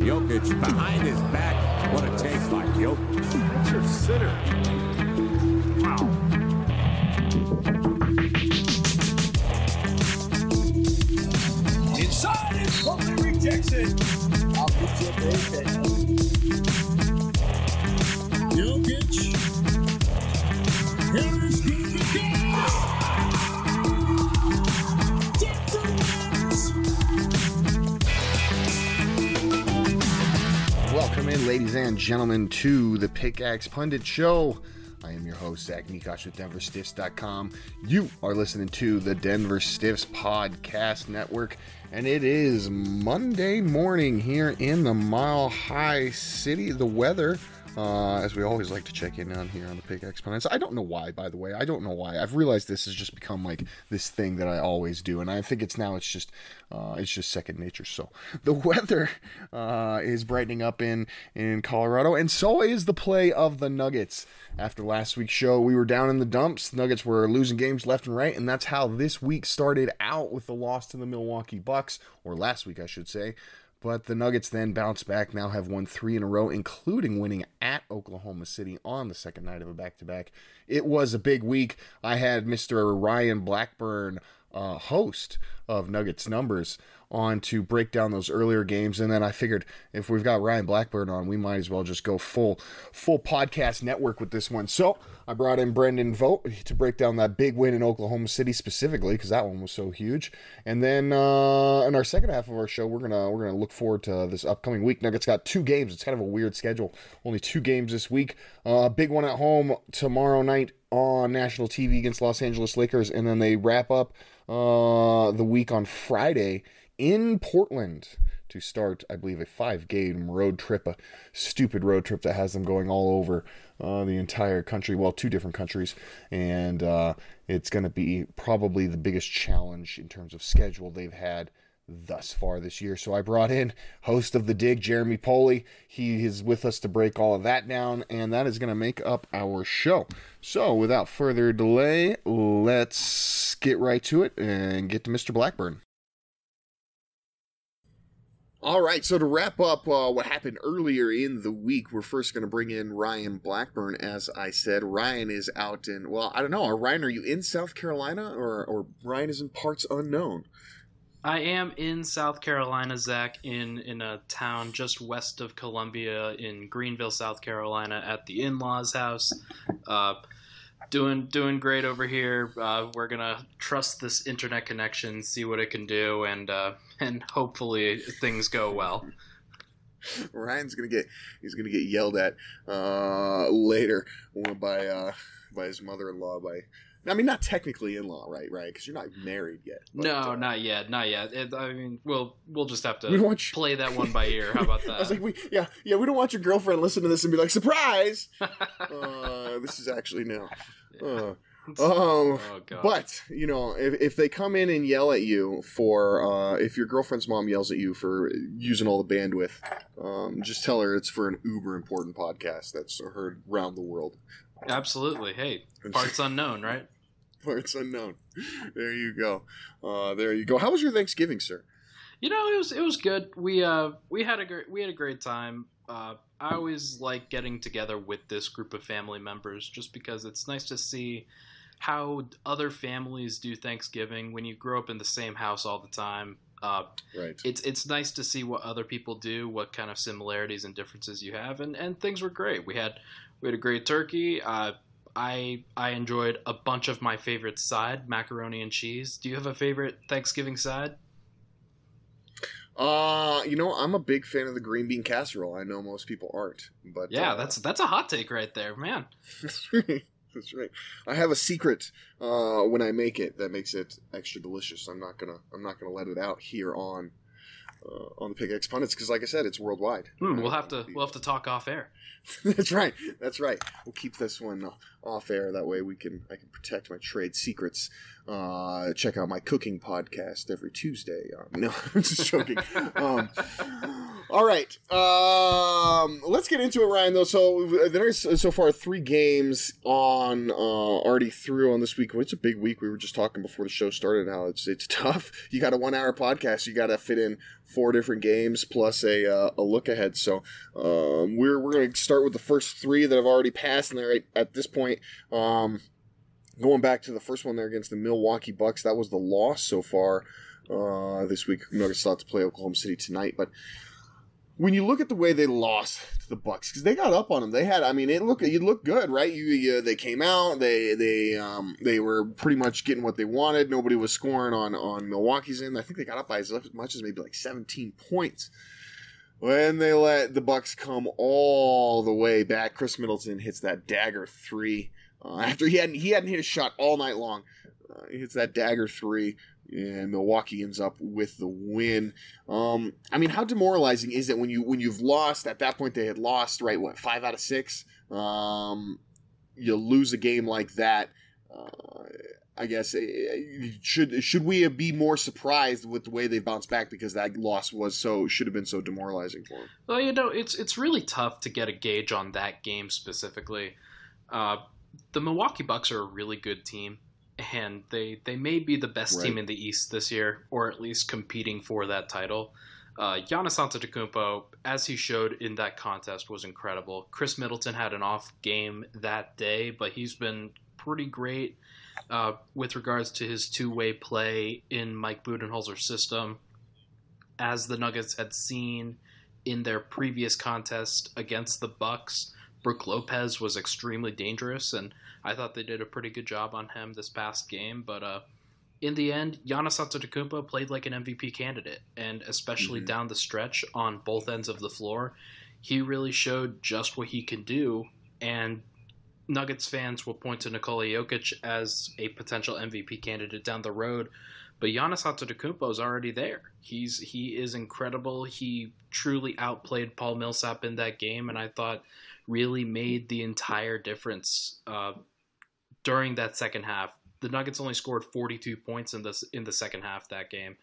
Jokic behind his back. What a take by Jokic. That's your sitter. Wow. Inside and totally rejects it. I'll get you a. Jokic. Here's ladies and gentlemen, to the Pickaxe Pundit Show. I am your host, Zach Mikash with DenverStiffs.com. You are listening to the Denver Stiffs Podcast Network, and it is Monday morning here in the Mile High City. The weather, uh, as we always like to check in on here on the Pickaxe Pundits. I don't know why, by the way. I don't know why. I've realized this has just become like this thing that I always do, and I think it's now it's just uh, it's just second nature. So the weather uh, is brightening up in in Colorado, and so is the play of the Nuggets. After last week's show, we were down in the dumps. Nuggets were losing games left and right, and that's how this week started out with the loss to the Milwaukee Bucks, or last week, I should say. But the Nuggets then bounce back, now have won three in a row, including winning at Oklahoma City on the second night of a back to back. It was a big week. I had Mr. Ryan Blackburn, uh, host of Nuggets Numbers, on to break down those earlier games. And then I figured if we've got Ryan Blackburn on, we might as well just go full full podcast network with this one. So I brought in Brendan Vogt to break down that big win in Oklahoma City specifically because that one was so huge. And then uh, in our second half of our show, we're gonna we're gonna look forward to this upcoming week. Nuggets got two games. It's kind of a weird schedule. Only two games this week. Uh, big one at home tomorrow night on national TV against Los Angeles Lakers, and then they wrap up uh, the week on Friday in Portland to start, I believe, a five game road trip, a stupid road trip that has them going all over uh, the entire country, well, two different countries. And uh, it's going to be probably the biggest challenge in terms of schedule they've had thus far this year. So I brought in host of The Dig, Jeremy Poley. He is with us to break all of that down, and that is going to make up our show. So without further delay, let's get right to it and get to Mr. Blackburn. All right, so to wrap up uh, what happened earlier in the week, we're first going to bring in Ryan Blackburn. As I said, Ryan is out in, well, I don't know. Ryan, are you in South Carolina or, or Ryan is in parts unknown? I am in South Carolina, Zach, in, in a town just west of Columbia in Greenville, South Carolina, at the in law's house. Uh, doing doing great over here. Uh, we're gonna trust this internet connection, see what it can do, and uh, and hopefully things go well. Ryan's gonna get he's gonna get yelled at uh, later by uh, by his mother-in-law by. I mean, not technically in-law, right? Right? Because you're not married yet. But, no, uh, not yet, not yet. It, I mean, we'll we'll just have to watch... play that one by ear. How about that? I was like, we, yeah, yeah. We don't want your girlfriend listen to this and be like, surprise. uh, this is actually now. Uh, um, oh, but you know, if, if they come in and yell at you for, uh, if your girlfriend's mom yells at you for using all the bandwidth, um, just tell her it's for an uber important podcast that's heard around the world. Absolutely. Hey, parts unknown, right? Parts unknown. There you go. Uh, there you go. How was your Thanksgiving, sir? You know, it was it was good. We uh we had a great we had a great time. Uh, I always like getting together with this group of family members just because it's nice to see how other families do Thanksgiving when you grow up in the same house all the time. Uh, right. It's it's nice to see what other people do, what kind of similarities and differences you have, and, and things were great. We had we had a great turkey. Uh, I I enjoyed a bunch of my favorite side, macaroni and cheese. Do you have a favorite Thanksgiving side? Uh, you know, I'm a big fan of the green bean casserole. I know most people aren't, but yeah, uh, that's that's a hot take right there, man. that's right. That's right. I have a secret uh, when I make it that makes it extra delicious. I'm not gonna I'm not gonna let it out here on uh, on the Pickaxe Pundits because, like I said, it's worldwide. Hmm, we'll have to we'll have to talk off air. That's right. That's right. We'll keep this one uh, off air. That way, we can I can protect my trade secrets. Uh, check out my cooking podcast every Tuesday. Um, no, I'm just joking. um, all right. Um, let's get into it, Ryan. Though, so there's so far three games on uh, already through on this week. It's a big week. We were just talking before the show started how it's it's tough. You got a one hour podcast. You got to fit in four different games plus a uh, a look ahead. So um, we're we're going to start with the first three that have already passed, and they're at this point. Um, going back to the first one there against the Milwaukee Bucks, that was the loss so far uh, this week. Nuggets still have to play Oklahoma City tonight, but when you look at the way they lost to the Bucks, because they got up on them, they had. I mean, it looked you look good, right? You, you they came out, they they um, they were pretty much getting what they wanted. Nobody was scoring on on Milwaukee's end. I think they got up by as much as maybe like 17 points. When they let the Bucks come all the way back, Khris Middleton hits that dagger three uh, after he hadn't he hadn't hit a shot all night long. Uh, he hits that dagger three, and Milwaukee ends up with the win. Um, I mean, how demoralizing is it when you when you've lost? At that point, they had lost right what five out of six. Um, you lose a game like that. Uh, I guess eh, should should we be more surprised with the way they bounced back because that loss was so should have been so demoralizing for them? Well, you know, it's it's really tough to get a gauge on that game specifically. Uh, the Milwaukee Bucks are a really good team, and they they may be the best right. team in the East this year, or at least competing for that title. Uh, Giannis Antetokounmpo, as he showed in that contest, was incredible. Khris Middleton had an off game that day, but he's been pretty great uh, with regards to his two-way play in Mike Budenholzer's system. As the Nuggets had seen in their previous contest against the Bucks, Brook Lopez was extremely dangerous, and I thought they did a pretty good job on him this past game. But uh, in the end, Giannis Antetokounmpo played like an MVP candidate, and especially mm-hmm. down the stretch on both ends of the floor, he really showed just what he can do. And Nuggets fans will point to Nikola Jokic as a potential MVP candidate down the road, but Giannis Antetokounmpo is already there. He's he is incredible. He truly outplayed Paul Millsap in that game, and I thought really made the entire difference uh, during that second half. The Nuggets only scored 42 points in this in the second half that game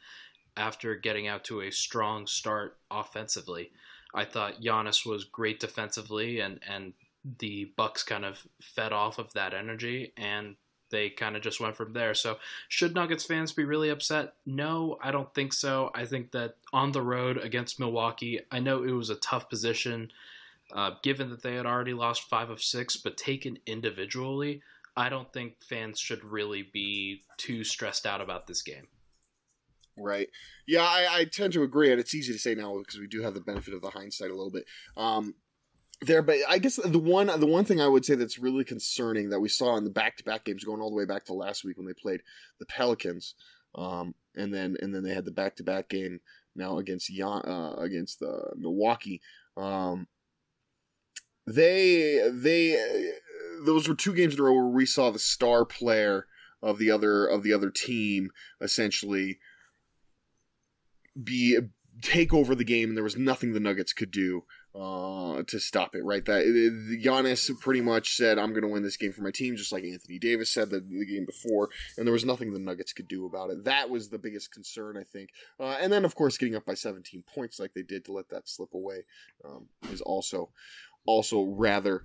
after getting out to a strong start offensively. I thought Giannis was great defensively and and the Bucks kind of fed off of that energy and they kind of just went from there. So, should Nuggets fans be really upset? No, I don't think so. I think that on the road against Milwaukee, I know it was a tough position uh, given that they had already lost five of six, but taken individually, I don't think fans should really be too stressed out about this game. Right. Yeah, I, I tend to agree, and it's easy to say now because we do have the benefit of the hindsight a little bit. Um, there, but I guess the one the one thing I would say that's really concerning that we saw in the back to back games going all the way back to last week when they played the Pelicans, um, and then and then they had the back to back game now against uh, against the uh, Milwaukee. Um, they they those were two games in a row where we saw the star player of the other of the other team essentially be take over the game, and there was nothing the Nuggets could do uh, to stop it. Right, that Giannis pretty much said, "I'm going to win this game for my team," just like Anthony Davis said the, the game before, and there was nothing the Nuggets could do about it. That was the biggest concern, I think. Uh, and then, of course, getting up by 17 points like they did to let that slip away um, is also also rather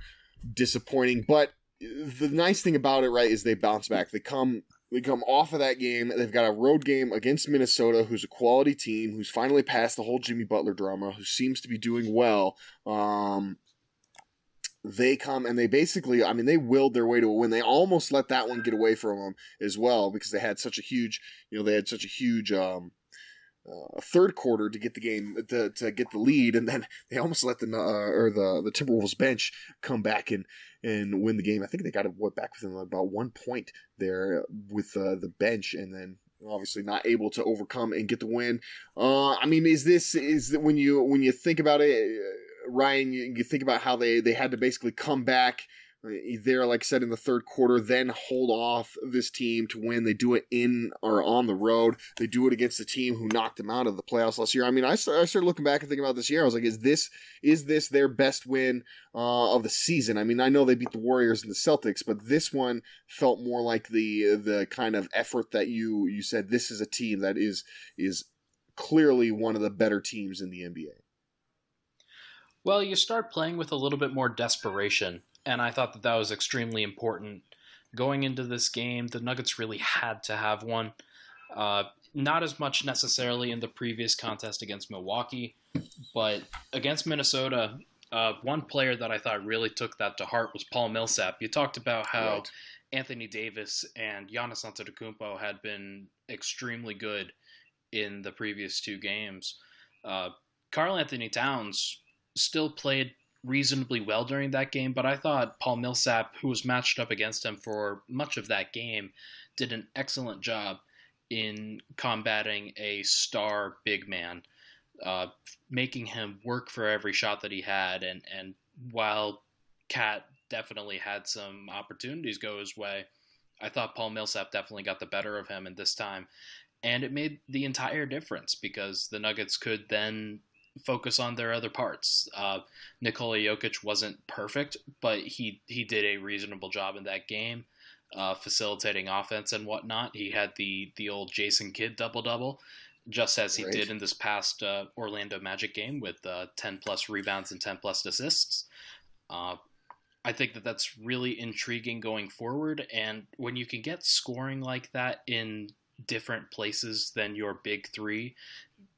disappointing. But the nice thing about it, right, is they bounce back. They come they come off of that game. They've got a road game against Minnesota, who's a quality team, who's finally passed the whole Jimmy Butler drama, who seems to be doing well. Um, they come and they basically, I mean, they willed their way to a win. They almost let that one get away from them as well because they had such a huge, you know, they had such a huge um, uh, third quarter to get the game to, to get the lead, and then they almost let the uh, or the the Timberwolves bench come back and and win the game. I think they got it what back within about one point there with uh, the bench, and then obviously not able to overcome and get the win. Uh, I mean, is this is that when you when you think about it, uh, Ryan, you, you think about how they they had to basically come back there, like I said, in the third quarter, then hold off this team to win. They do it in or on the road. They do it against the team who knocked them out of the playoffs last year. I mean, I started, I started looking back and thinking about this year. I was like, is this is this their best win uh, of the season? I mean, I know they beat the Warriors and the Celtics, but this one felt more like the the kind of effort that you you said this is a team that is is clearly one of the better teams in the NBA. Well, you start playing with a little bit more desperation and I thought that that was extremely important. Going into this game, the Nuggets really had to have one. Uh, not as much necessarily in the previous contest against Milwaukee, but against Minnesota, uh, one player that I thought really took that to heart was Paul Millsap. You talked about how right. Anthony Davis and Giannis Antetokounmpo had been extremely good in the previous two games. Uh, Karl-Anthony Towns still played reasonably well during that game, but I thought Paul Millsap, who was matched up against him for much of that game, did an excellent job in combating a star big man, uh, making him work for every shot that he had. And, and while KAT definitely had some opportunities go his way, I thought Paul Millsap definitely got the better of him in this time. And it made the entire difference because the Nuggets could then focus on their other parts. Uh, Nikola Jokic wasn't perfect, but he he did a reasonable job in that game, uh, facilitating offense and whatnot. He had the the old Jason Kidd double double, just as he right. did in this past uh, Orlando Magic game with uh, ten plus rebounds and ten plus assists. Uh, I think that that's really intriguing going forward, and when you can get scoring like that in different places than your big three,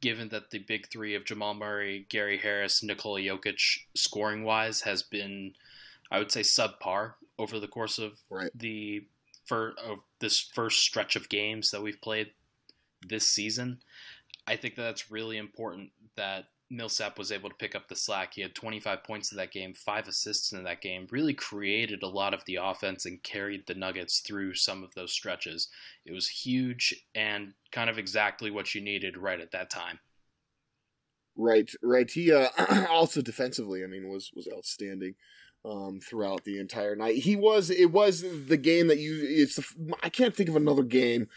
given that the big three of Jamal Murray, Gary Harris, Nikola Jokic, scoring wise, has been, I would say, subpar over the course of right. the for of this first stretch of games that we've played this season. I think that that's really important that Millsap was able to pick up the slack. He had 25 points in that game, five assists in that game, really created a lot of the offense and carried the Nuggets through some of those stretches. It was huge and kind of exactly what you needed right at that time. Right, right. He uh, also defensively, I mean, was was outstanding um, throughout the entire night. He was. It was the game that you. It's. The, I can't think of another game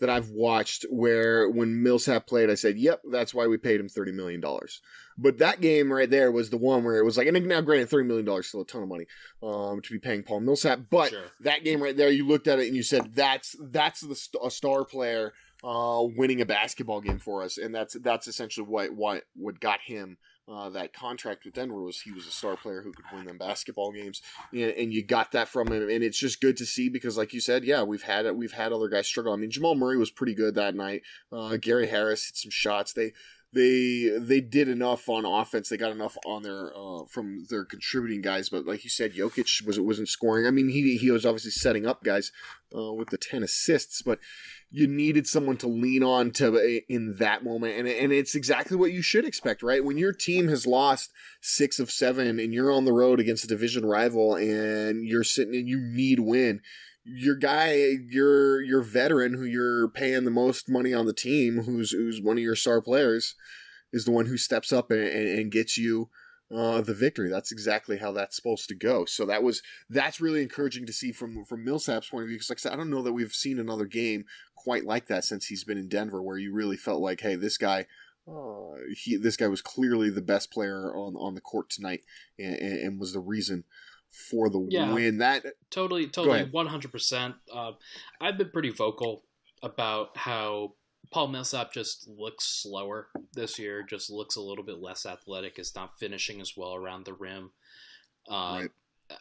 that I've watched where when Millsap played, I said, "Yep, that's why we paid him thirty million dollars." But that game right there was the one where it was like, and now granted, thirty million dollars still a ton of money um, to be paying Paul Millsap, but sure. that game right there, you looked at it and you said, "That's that's the st- a star player uh, winning a basketball game for us," and that's that's essentially what what what got him uh, that contract with Denver was he was a star player who could win them basketball games, and, and, you got that from him, and it's just good to see because, like you said, yeah, we've had we've had other guys struggle. I mean, Jamal Murray was pretty good that night. Uh, Gary Harris hit some shots. They they they did enough on offense. They got enough on their uh, from their contributing guys. But like you said, Jokic was wasn't scoring. I mean, he he was obviously setting up guys uh, with the ten assists, but you needed someone to lean on to uh, in that moment, and and it's exactly what you should expect, right? When your team has lost six of seven and you're on the road against a division rival, and you're sitting and you need win your guy, your your veteran who you're paying the most money on the team, who's who's one of your star players, is the one who steps up and, and, and gets you uh, the victory. That's exactly how that's supposed to go. So that was that's really encouraging to see from from Millsap's point of view. Because like I said, I don't know that we've seen another game quite like that since he's been in Denver, where you really felt like, hey, this guy. Uh, he this guy was clearly the best player on on the court tonight, and, and was the reason for the yeah, win. That totally, totally, one hundred percent. Uh, I've been pretty vocal about how Paul Millsap just looks slower this year. Just looks a little bit less athletic. Is not finishing as well around the rim. Uh, right.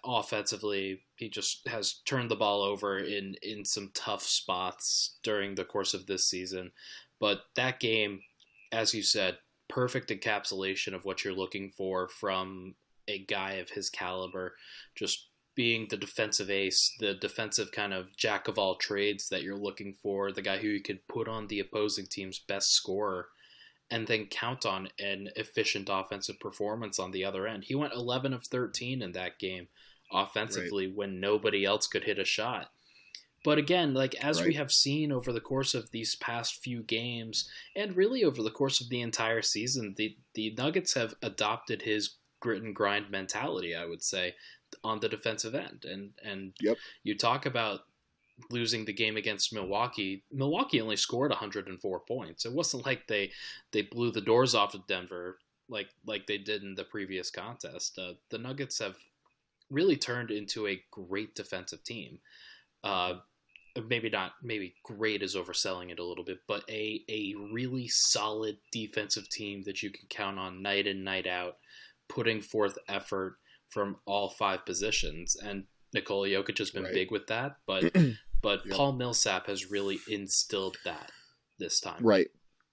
Offensively, he just has turned the ball over in in some tough spots during the course of this season. But that game, as you said, perfect encapsulation of what you're looking for from a guy of his caliber, just being the defensive ace, the defensive kind of jack of all trades that you're looking for, the guy who you could put on the opposing team's best scorer and then count on an efficient offensive performance on the other end. He went 11 of 13 in that game offensively right. when nobody else could hit a shot. But again, like as right. we have seen over the course of these past few games and really over the course of the entire season, the the Nuggets have adopted his grit and grind mentality, I would say. on the defensive end. And and Yep. you talk about losing the game against Milwaukee. Milwaukee only scored 104 points. It wasn't like they they blew the doors off of Denver like like they did in the previous contest. Uh, the Nuggets have really turned into a great defensive team. Uh, maybe not maybe great is overselling it a little bit, but a a really solid defensive team that you can count on night in night out, putting forth effort from all five positions. And Nikola Jokic has been Right. big with that, but but Yep. Paul Millsap has really instilled that this time. Right.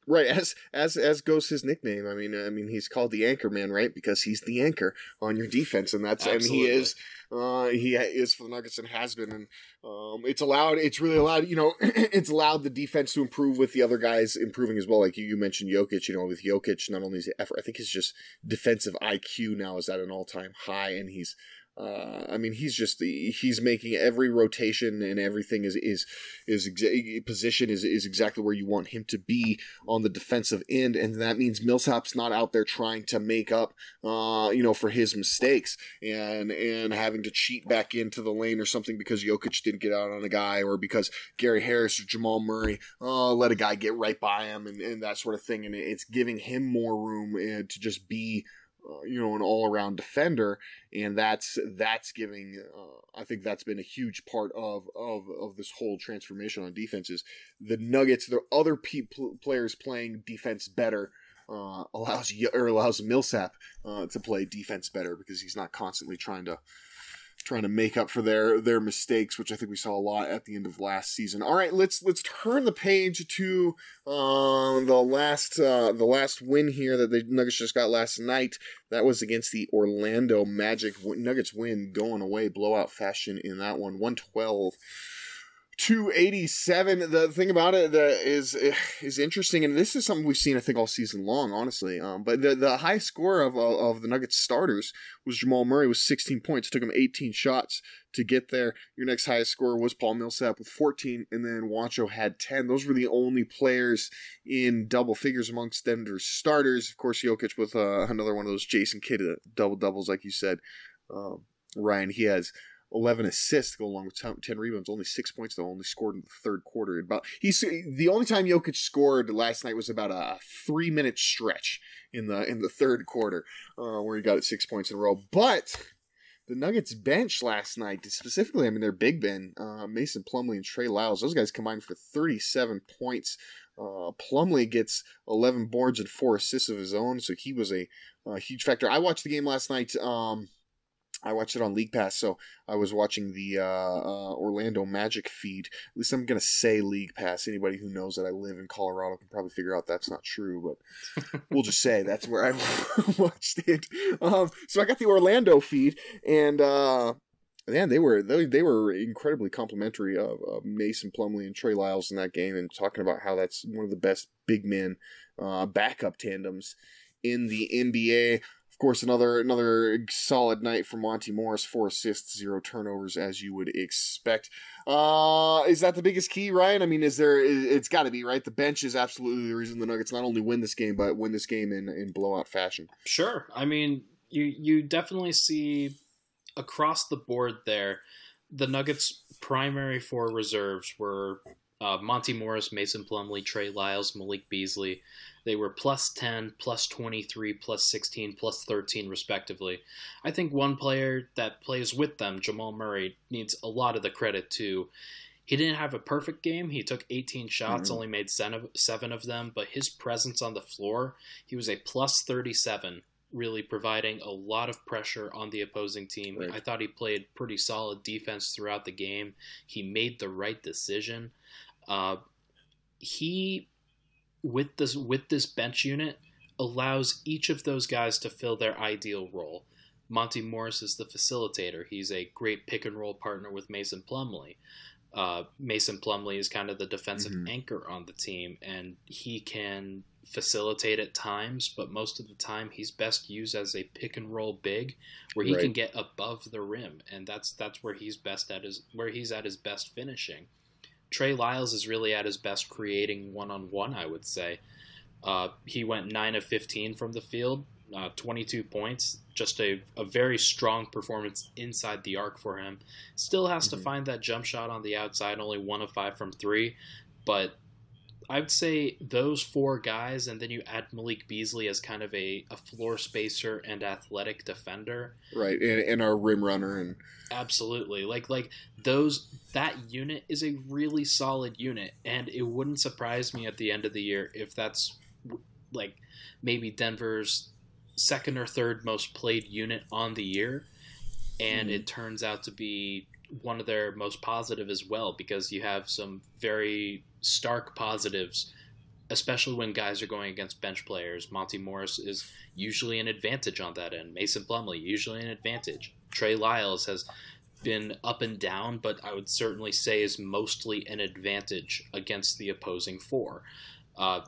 Right, as as as goes his nickname. I mean, I mean, he's called the anchor man, right? Because he's the anchor on your defense, and that's and he is, uh, he is for the Nuggets and has been, and um, it's allowed. It's really allowed. You know, it's allowed the defense to improve with the other guys improving as well. Like you, you mentioned, Jokic. You know, with Jokic, not only his effort, I think his just defensive IQ now is at an all time high, and he's. Uh, I mean, he's just the he's making every rotation and everything is is is exa- position is is exactly where you want him to be on the defensive end, and that means Millsap's not out there trying to make up, uh, you know, for his mistakes and and having to cheat back into the lane or something because Jokic didn't get out on a guy or because Gary Harris or Jamal Murray uh, let a guy get right by him and, and that sort of thing, and it's giving him more room uh, to just be. Uh, you know, an all-around defender, and that's that's giving. Uh, I think that's been a huge part of of of this whole transformation on defenses the Nuggets, the other pe- players playing defense better uh, allows or allows Millsap uh, to play defense better because he's not constantly trying to trying to make up for their their mistakes, which I think we saw a lot at the end of last season. All right, let's let's turn the page to uh, the last uh, the last win here that the Nuggets just got last night. That was against the Orlando Magic. Nuggets win going away blowout fashion in that one, one twelve. 287 the thing about it that is is interesting and this is something we've seen i think all season long honestly um, but the, the high score of, of the nuggets starters was jamal murray with 16 points it took him 18 shots to get there. Your next highest scorer was paul millsap with 14 and then Juancho had 10 those were the only players in double figures amongst denver's starters. Of course jokic with uh, another one of those jason kidd uh, double doubles like you said um, ryan he has 11 assists to go along with 10 10 rebounds. Only six points though. Only scored in the third quarter. About he's the only time Jokic scored last night was about a three minute stretch in the in the third quarter uh, where he got it six points in a row. But the Nuggets bench last night, specifically, I mean their big Ben, uh, Mason Plumlee and Trey Lyles, those guys combined for 37 points. Uh, Plumlee gets 11 boards and four assists of his own, so he was a, a huge factor. I watched the game last night. Um, I watched it on League Pass, so I was watching the uh, uh, Orlando Magic feed. At least I'm gonna say League Pass. Anybody who knows that I live in Colorado can probably figure out that's not true, but we'll just say that's where I watched it. Um, so I got the Orlando feed, and uh, man, they were they, they were incredibly complimentary of, of Mason Plumlee and Trey Lyles in that game, and talking about how that's one of the best big men uh, backup tandems in the NBA. Of course, another another solid night for Monte Morris, four assists, zero turnovers, as you would expect. Uh, is that the biggest key, Ryan? I mean, is there? It's got to be right. The bench is absolutely the reason the Nuggets not only win this game, but win this game in in blowout fashion. Sure. I mean, you you definitely see across the board there, the Nuggets' primary four reserves were uh, Monte Morris, Mason Plumlee, Trey Lyles, Malik Beasley. They were plus 10, plus 23, plus 16, plus 13, respectively. I think one player that plays with them, Jamal Murray, needs a lot of the credit too. He didn't have a perfect game. He took 18 shots, Mhm. only made seven of, seven of them, but his presence on the floor, he was a plus 37, really providing a lot of pressure on the opposing team. Right. I thought he played pretty solid defense throughout the game. He made the right decision. Uh, he with this with this bench unit allows each of those guys to fill their ideal role. Monte Morris is the facilitator. He's a great pick and roll partner with Mason Plumlee. Uh, Mason Plumlee is kind of the defensive Mhm. anchor on the team, and he can facilitate at times, but most of the time he's best used as a pick and roll big, where he Right. can get above the rim, and that's that's where he's best at his where he's at his best finishing. Trey Lyles is really at his best creating one on one, I would say. Uh, he went 9 of 15 from the field, uh, 22 points. Just a, a very strong performance inside the arc for him. Still has Mhm. to find that jump shot on the outside, only one of five from three. But I would say those four guys, and then you add Malik Beasley as kind of a, a floor spacer and athletic defender. Right, and, and our rim runner and Absolutely. Like like those that unit is a really solid unit and it wouldn't surprise me at the end of the year if that's like maybe Denver's second or third most played unit on the year and Mhm. it turns out to be one of their most positive as well because you have some very stark positives especially when guys are going against bench players. Monte Morris is usually an advantage on that end. Mason Plumlee usually an advantage. Trey Lyles has been up and down, but I would certainly say is mostly an advantage against the opposing four. Uh,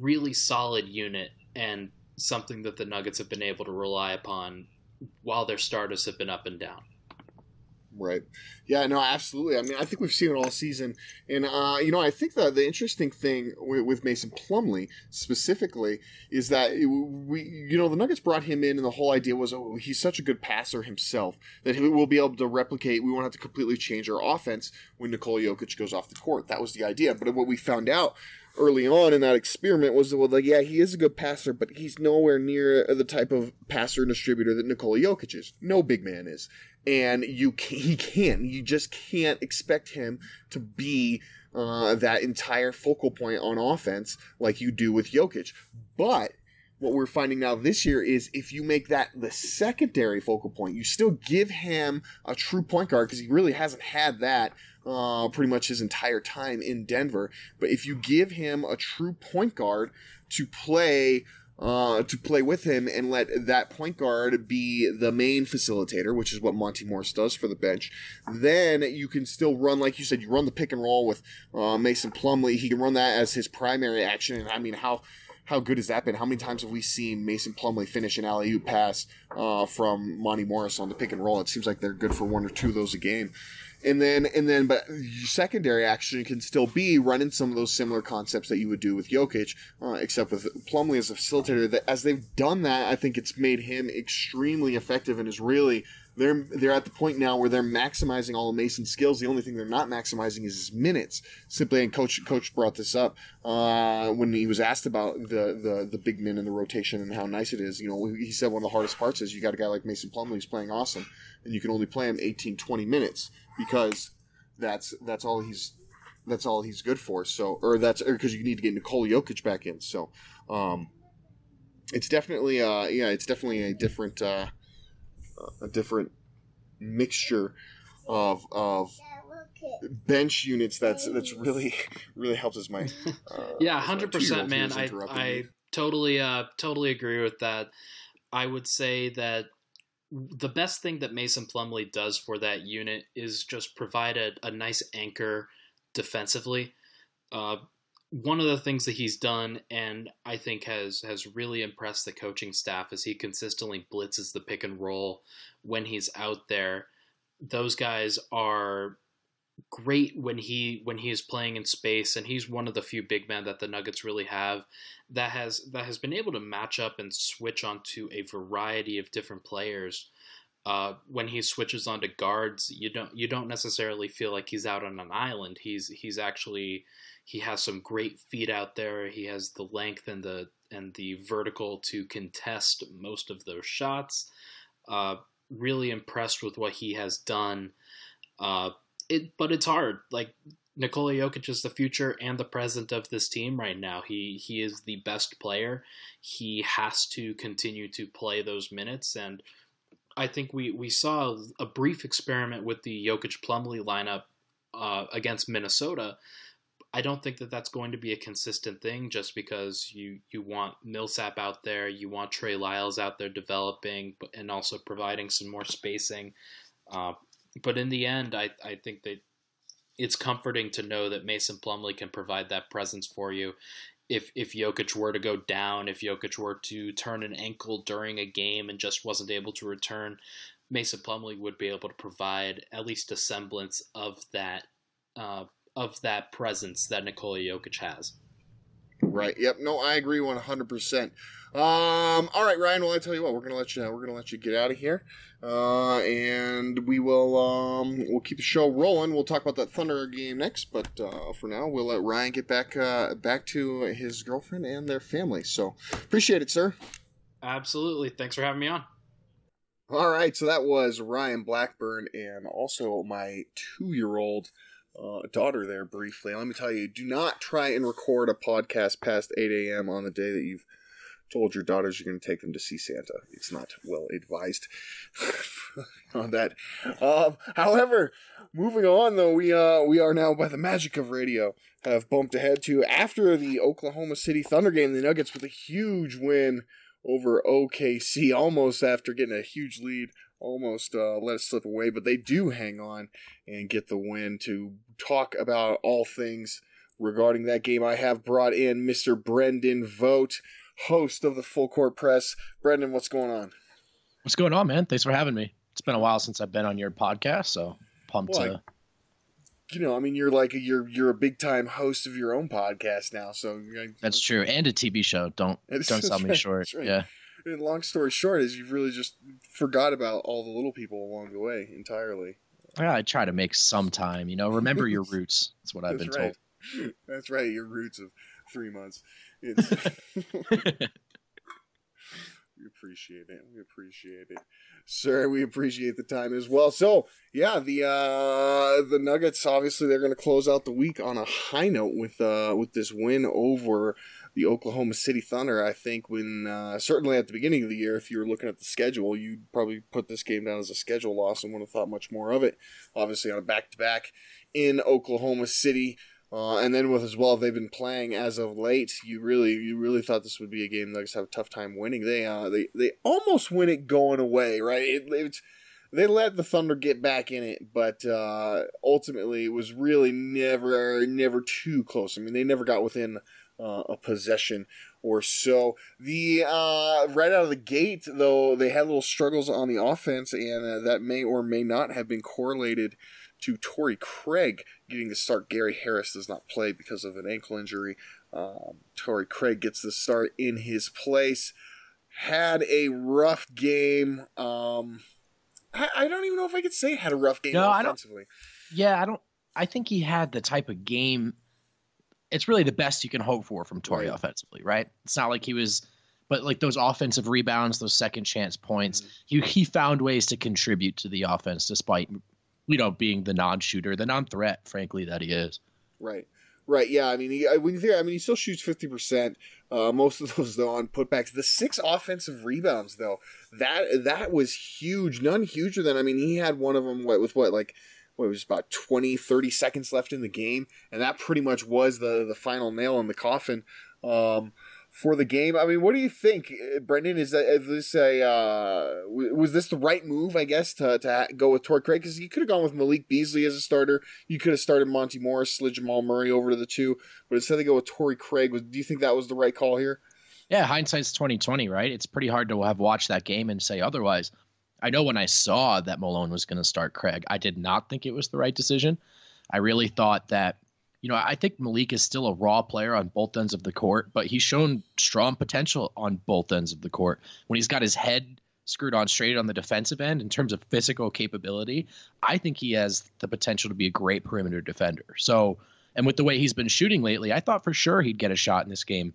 really solid unit and something that the Nuggets have been able to rely upon while their starters have been up and down. Right. Yeah, no, absolutely. I mean, I think we've seen it all season. And, uh, you know, I think the, the interesting thing with, with Mason Plumlee specifically is that it, we, you know, the Nuggets brought him in and the whole idea was, oh, he's such a good passer himself that he will be able to replicate. We won't have to completely change our offense when Nikola Jokic goes off the court. That was the idea. But what we found out early on in that experiment was well, like, yeah, he is a good passer, but he's nowhere near the type of passer and distributor that Nikola Jokic is. No big man is and you can, he can you just can't expect him to be uh, that entire focal point on offense like you do with Jokic. But what we're finding now this year is if you make that the secondary focal point, you still give him a true point guard because he really hasn't had that uh, pretty much his entire time in Denver. But if you give him a true point guard to play uh, to play with him and let that point guard be the main facilitator, which is what Monte Morris does for the bench. Then you can still run, like you said, you run the pick and roll with uh, Mason Plumlee. He can run that as his primary action. And I mean, how how good has that been? How many times have we seen Mason Plumlee finish an alley oop pass uh, from Monte Morris on the pick and roll? It seems like they're good for one or two of those a game and then and then but secondary action can still be running some of those similar concepts that you would do with Jokic, uh, except with Plumlee as a facilitator. That as they've done that, I think it's made him extremely effective and is really they're they're at the point now where they're maximizing all of Mason's skills. The only thing they're not maximizing is his minutes. Simply, and coach coach brought this up uh, when he was asked about the, the the big men in the rotation and how nice it is. You know, he said one of the hardest parts is you got a guy like Mason Plumlee who's playing awesome, and you can only play him 18, 20 minutes because that's that's all he's that's all he's good for. So, or that's because you need to get Nikola Jokic back in. So, um, it's definitely uh yeah, it's definitely a different uh, a different mixture of of bench units that's that's really really helps us my uh, yeah, hundred percent, man. I I totally uh totally agree with that. I would say that the best thing that Mason Plumlee does for that unit is just provide a, a nice anchor defensively. Uh, one of the things that he's done, and I think has has really impressed the coaching staff, is he consistently blitzes the pick and roll when he's out there. Those guys are great when he when he is playing in space, and he's one of the few big men that the Nuggets really have that has that has been able to match up and switch onto a variety of different players. Uh, when he switches onto guards, you don't you don't necessarily feel like he's out on an island. He's he's actually he has some great feet out there. He has the length and the and the vertical to contest most of those shots. Uh, really impressed with what he has done. Uh, it, but it's hard. Like Nikola Jokic is the future and the present of this team right now. He he is the best player. He has to continue to play those minutes, and I think we we saw a brief experiment with the Jokic Plumlee lineup uh, against Minnesota. I don't think that that's going to be a consistent thing just because you you want Millsap out there, you want Trey Lyles out there developing, and also providing some more spacing. Uh, but in the end, I I think that it's comforting to know that Mason Plumlee can provide that presence for you. If if Jokic were to go down, if Jokic were to turn an ankle during a game and just wasn't able to return, Mason Plumlee would be able to provide at least a semblance of that uh, of that presence that Nikola Jokic has. Right. Yep. No, I agree one hundred percent. Um. All right, Ryan. Well, I tell you what, we're gonna let you. We're gonna let you get out of here, uh, and we will. Um, we'll keep the show rolling. We'll talk about that Thunder game next, but uh, for now, we'll let Ryan get back uh, back to his girlfriend and their family. So appreciate it, sir. Absolutely. Thanks for having me on. All right, so that was Ryan Blackburn and also my two-year-old uh, daughter there briefly. Let me tell you, do not try and record a podcast past 8 a.m. on the day that you've told your daughters you're going to take them to see Santa. It's not well advised on that. Um, however, moving on though, we uh we are now by the magic of radio have bumped ahead to after the Oklahoma City Thunder game, the Nuggets with a huge win over OKC, almost after getting a huge lead, almost uh, let it slip away, but they do hang on and get the win to talk about all things regarding that game. I have brought in Mr. Brendan Vogt, host of the Full Court Press. Brendan, what's going on? What's going on, man? Thanks for having me. It's been a while since I've been on your podcast, so pumped Well, to. You know, I mean, you're like a, you're you're a big time host of your own podcast now, so That's true, and a TV show. Don't don't sell me right, short. right. Yeah, And long story short is you've really just forgot about all the little people along the way entirely. yeah. I try to make some time. You know, remember your roots. That's what I've That's been right. told. That's right. Your roots of three months. It's, we appreciate it. We appreciate it, sir. We appreciate the time as well. So yeah, the uh, the Nuggets obviously they're going to close out the week on a high note with uh, with this win over the Oklahoma City Thunder. I think when uh, certainly at the beginning of the year, if you were looking at the schedule, you'd probably put this game down as a schedule loss and wouldn't have thought much more of it. Obviously on a back to back in Oklahoma City. Uh, and then with as well they've been playing as of late, you really you really thought this would be a game Nuggets have a tough time winning. They uh they they almost win it going away, right? It, it's they let the Thunder get back in it, but uh, ultimately it was really never never too close. I mean, they never got within uh, a possession or so. The uh, right out of the gate, though, they had little struggles on the offense, and uh, that may or may not have been correlated to Torrey Craig getting the start. Gary Harris does not play because of an ankle injury. Um, Torrey Craig gets the start in his place. Had a rough game. Um, I, I don't even know if I could say had a rough game No, I don't- Yeah, I don't. I think he had the type of game. It's really the best you can hope for from Torrey Right. offensively, right? It's not like he was, but like those offensive rebounds, those second chance points, he he found ways to contribute to the offense despite, you know, being the non-shooter, the non-threat, frankly, that he is. Right. Right. Yeah. I mean, he, when you think, I mean, he still shoots fifty percent. Uh, most of those though on putbacks. The six offensive rebounds though, that that was huge. None huger than. I mean, he had one of them what, with what like what it was about 20, 30 seconds left in the game, and that pretty much was the the final nail in the coffin. Um, for the game, I mean, what do you think, uh, Brendan? Is that is this a uh, was this the right move? I guess to, to go with Torrey Craig because you could have gone with Malik Beasley as a starter. You could have started Monte Morris, slid Jamal Murray over to the two, but instead they go with Torrey Craig. Was, do you think that was the right call here? Yeah, hindsight's twenty twenty, right? It's pretty hard to have watched that game and say otherwise. I know when I saw that Malone was going to start Craig, I did not think it was the right decision. I really thought that, you know, I think Malik is still a raw player on both ends of the court, but he's shown strong potential on both ends of the court. When he's got his head screwed on straight on the defensive end in terms of physical capability, I think he has the potential to be a great perimeter defender. So, and with the way he's been shooting lately, I thought for sure he'd get a shot in this game.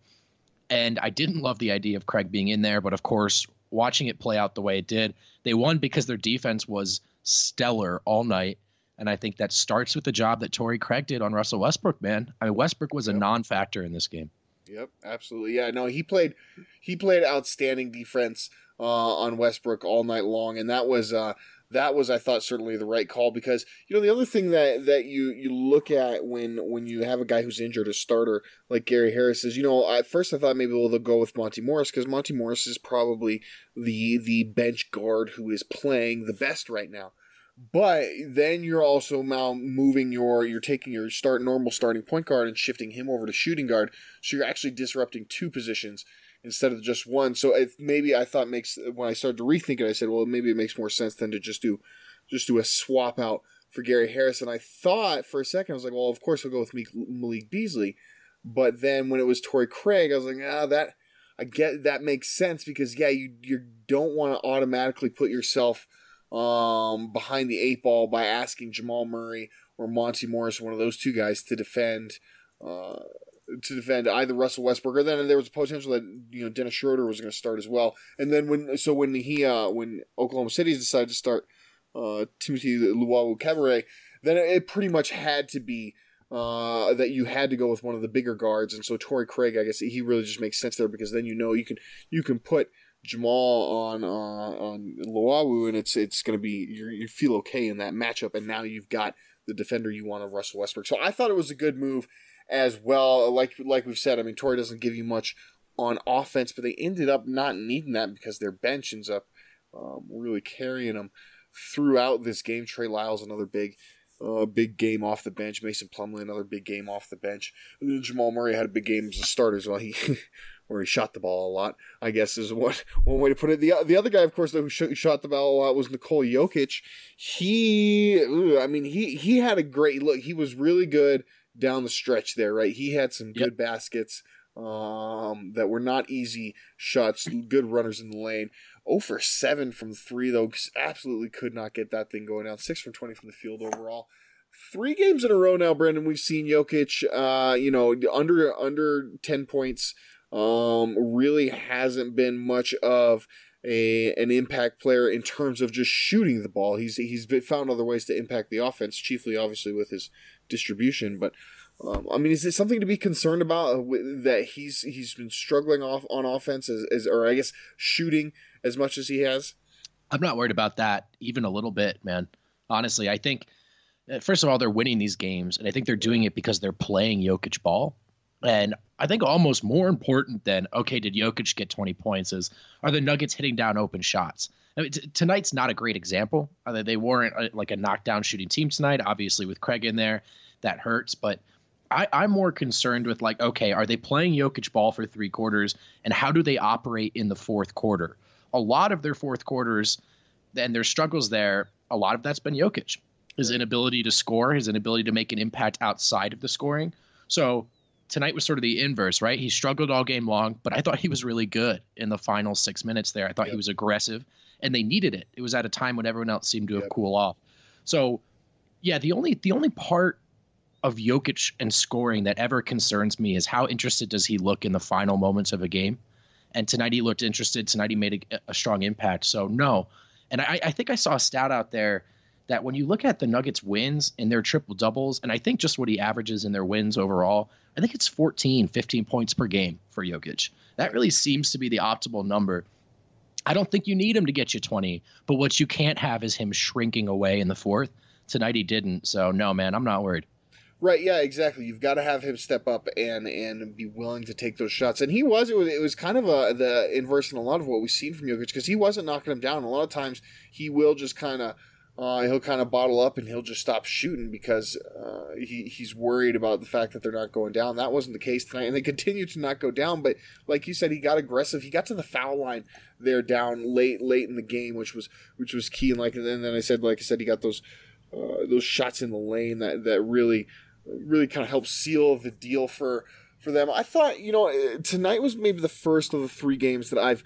And I didn't love the idea of Craig being in there, but of course, watching it play out the way it did, they won because their defense was stellar all night. And I think that starts with the job that Torrey Craig did on Russell Westbrook, man. I mean, Westbrook was a non factor in this game. Yep, absolutely. Yeah, no, he played he played outstanding defense uh, on Westbrook all night long, and that was uh, that was I thought certainly the right call because you know the other thing that that you you look at when when you have a guy who's injured, a starter like Gary Harris is, you know, at first I thought maybe well they'll go with Monte Morris because Monte Morris is probably the the bench guard who is playing the best right now. But then you're also now moving your you're taking your start normal starting point guard and shifting him over to shooting guard. So you're actually disrupting two positions instead of just one. So it, maybe I thought makes when I started to rethink it, I said, well, maybe it makes more sense than to just do just do a swap out for Gary Harris. And I thought for a second, I was like, well, of course we'll go with Malik- Beasley. But then when it was Torrey Craig, I was like, ah, that I get that makes sense because yeah, you you don't want to automatically put yourself um, behind the eight ball by asking Jamal Murray or Monte Morris, one of those two guys, to defend. Uh, to defend either Russell Westbrook or then there was a potential that you know Dennis Schroeder was going to start as well. And then when so when he uh, when Oklahoma City decided to start uh, Timothy Luwawu-Cabarrot, then it pretty much had to be uh, that you had to go with one of the bigger guards, and so Torrey Craig, I guess he really just makes sense there because then you know you can you can put Jamal on uh, on Luwawu, and it's it's going to be you feel okay in that matchup, and now you've got the defender you want of Russell Westbrook. So I thought it was a good move as well. Like like we've said, I mean Torrey doesn't give you much on offense, but they ended up not needing that because their bench ends up um, really carrying them throughout this game. Trey Lyles another big a big game off the bench. Mason Plumlee, another big game off the bench. Jamal Murray had a big game as a starter as well. He where he shot the ball a lot. I guess is one one way to put it. The the other guy, of course, who shot the ball a lot was Nikola Jokic. He, I mean, he he had a great look. He was really good down the stretch there. Right, he had some good yep. baskets um, that were not easy shots. Good runners in the lane. 0 for 7 from 3, though. Absolutely could not get that thing going down. 6 from 20 from the field overall. Three games in a row now, Brandon, We've seen Jokic, uh, you know, under under ten points. Um, really hasn't been much of a an impact player in terms of just shooting the ball. He's he's found other ways to impact the offense, chiefly obviously with his distribution. But um, I mean, is it something to be concerned about uh, that he's he's been struggling off on offense as, as or I guess shooting as much as he has? I'm not worried about that even a little bit, man. Honestly, I think uh, first of all they're winning these games, and I think they're doing it because they're playing Jokic ball. And I think almost more important than okay, did Jokic get 20 points? Is are the Nuggets hitting down open shots? I mean, t- tonight's not a great example. Uh, they weren't a, uh, like a knockdown shooting team tonight. Obviously, with Craig in there, that hurts. But I, I'm more concerned with like, okay, are they playing Jokic ball for three quarters, and how do they operate in the fourth quarter? a lot of their fourth quarters and their struggles there, a lot of that's been Jokic. His inability to score, his inability to make an impact outside of the scoring. So tonight was sort of the inverse, right? He struggled all game long, but I thought he was really good in the final six minutes there. I thought yep. he was aggressive, and they needed it. It was at a time when everyone else seemed to have yep. cooled off. So, yeah, the only the only part of Jokic and scoring that ever concerns me is how interested does he look in the final moments of a game? And tonight he looked interested. Tonight he made a, a strong impact. So no. And I, I think I saw a stat out there that when you look at the Nuggets wins and their triple doubles, and I think just what he averages in their wins overall, I think it's 14, 15 points per game for Jokic. That really seems to be the optimal number. I don't think you need him to get you 20, but what you can't have is him shrinking away in the fourth. Tonight he didn't. So no, man, I'm not worried. Right, yeah, exactly. You've got to have him step up and and be willing to take those shots. And he was it was it was kind of a the inverse in a lot of what we've seen from Jokic because he wasn't knocking him down. A lot of times he will just kind of uh, he'll kind of bottle up and he'll just stop shooting because uh, he, he's worried about the fact that they're not going down. That wasn't the case tonight, and they continue to not go down. But like you said, he got aggressive. He got to the foul line there down late late in the game, which was which was key. And like and then I said, like I said, he got those uh, those shots in the lane that that really really kind of helped seal the deal for for them. I thought, you know, eh, tonight was maybe the first of the three games that I've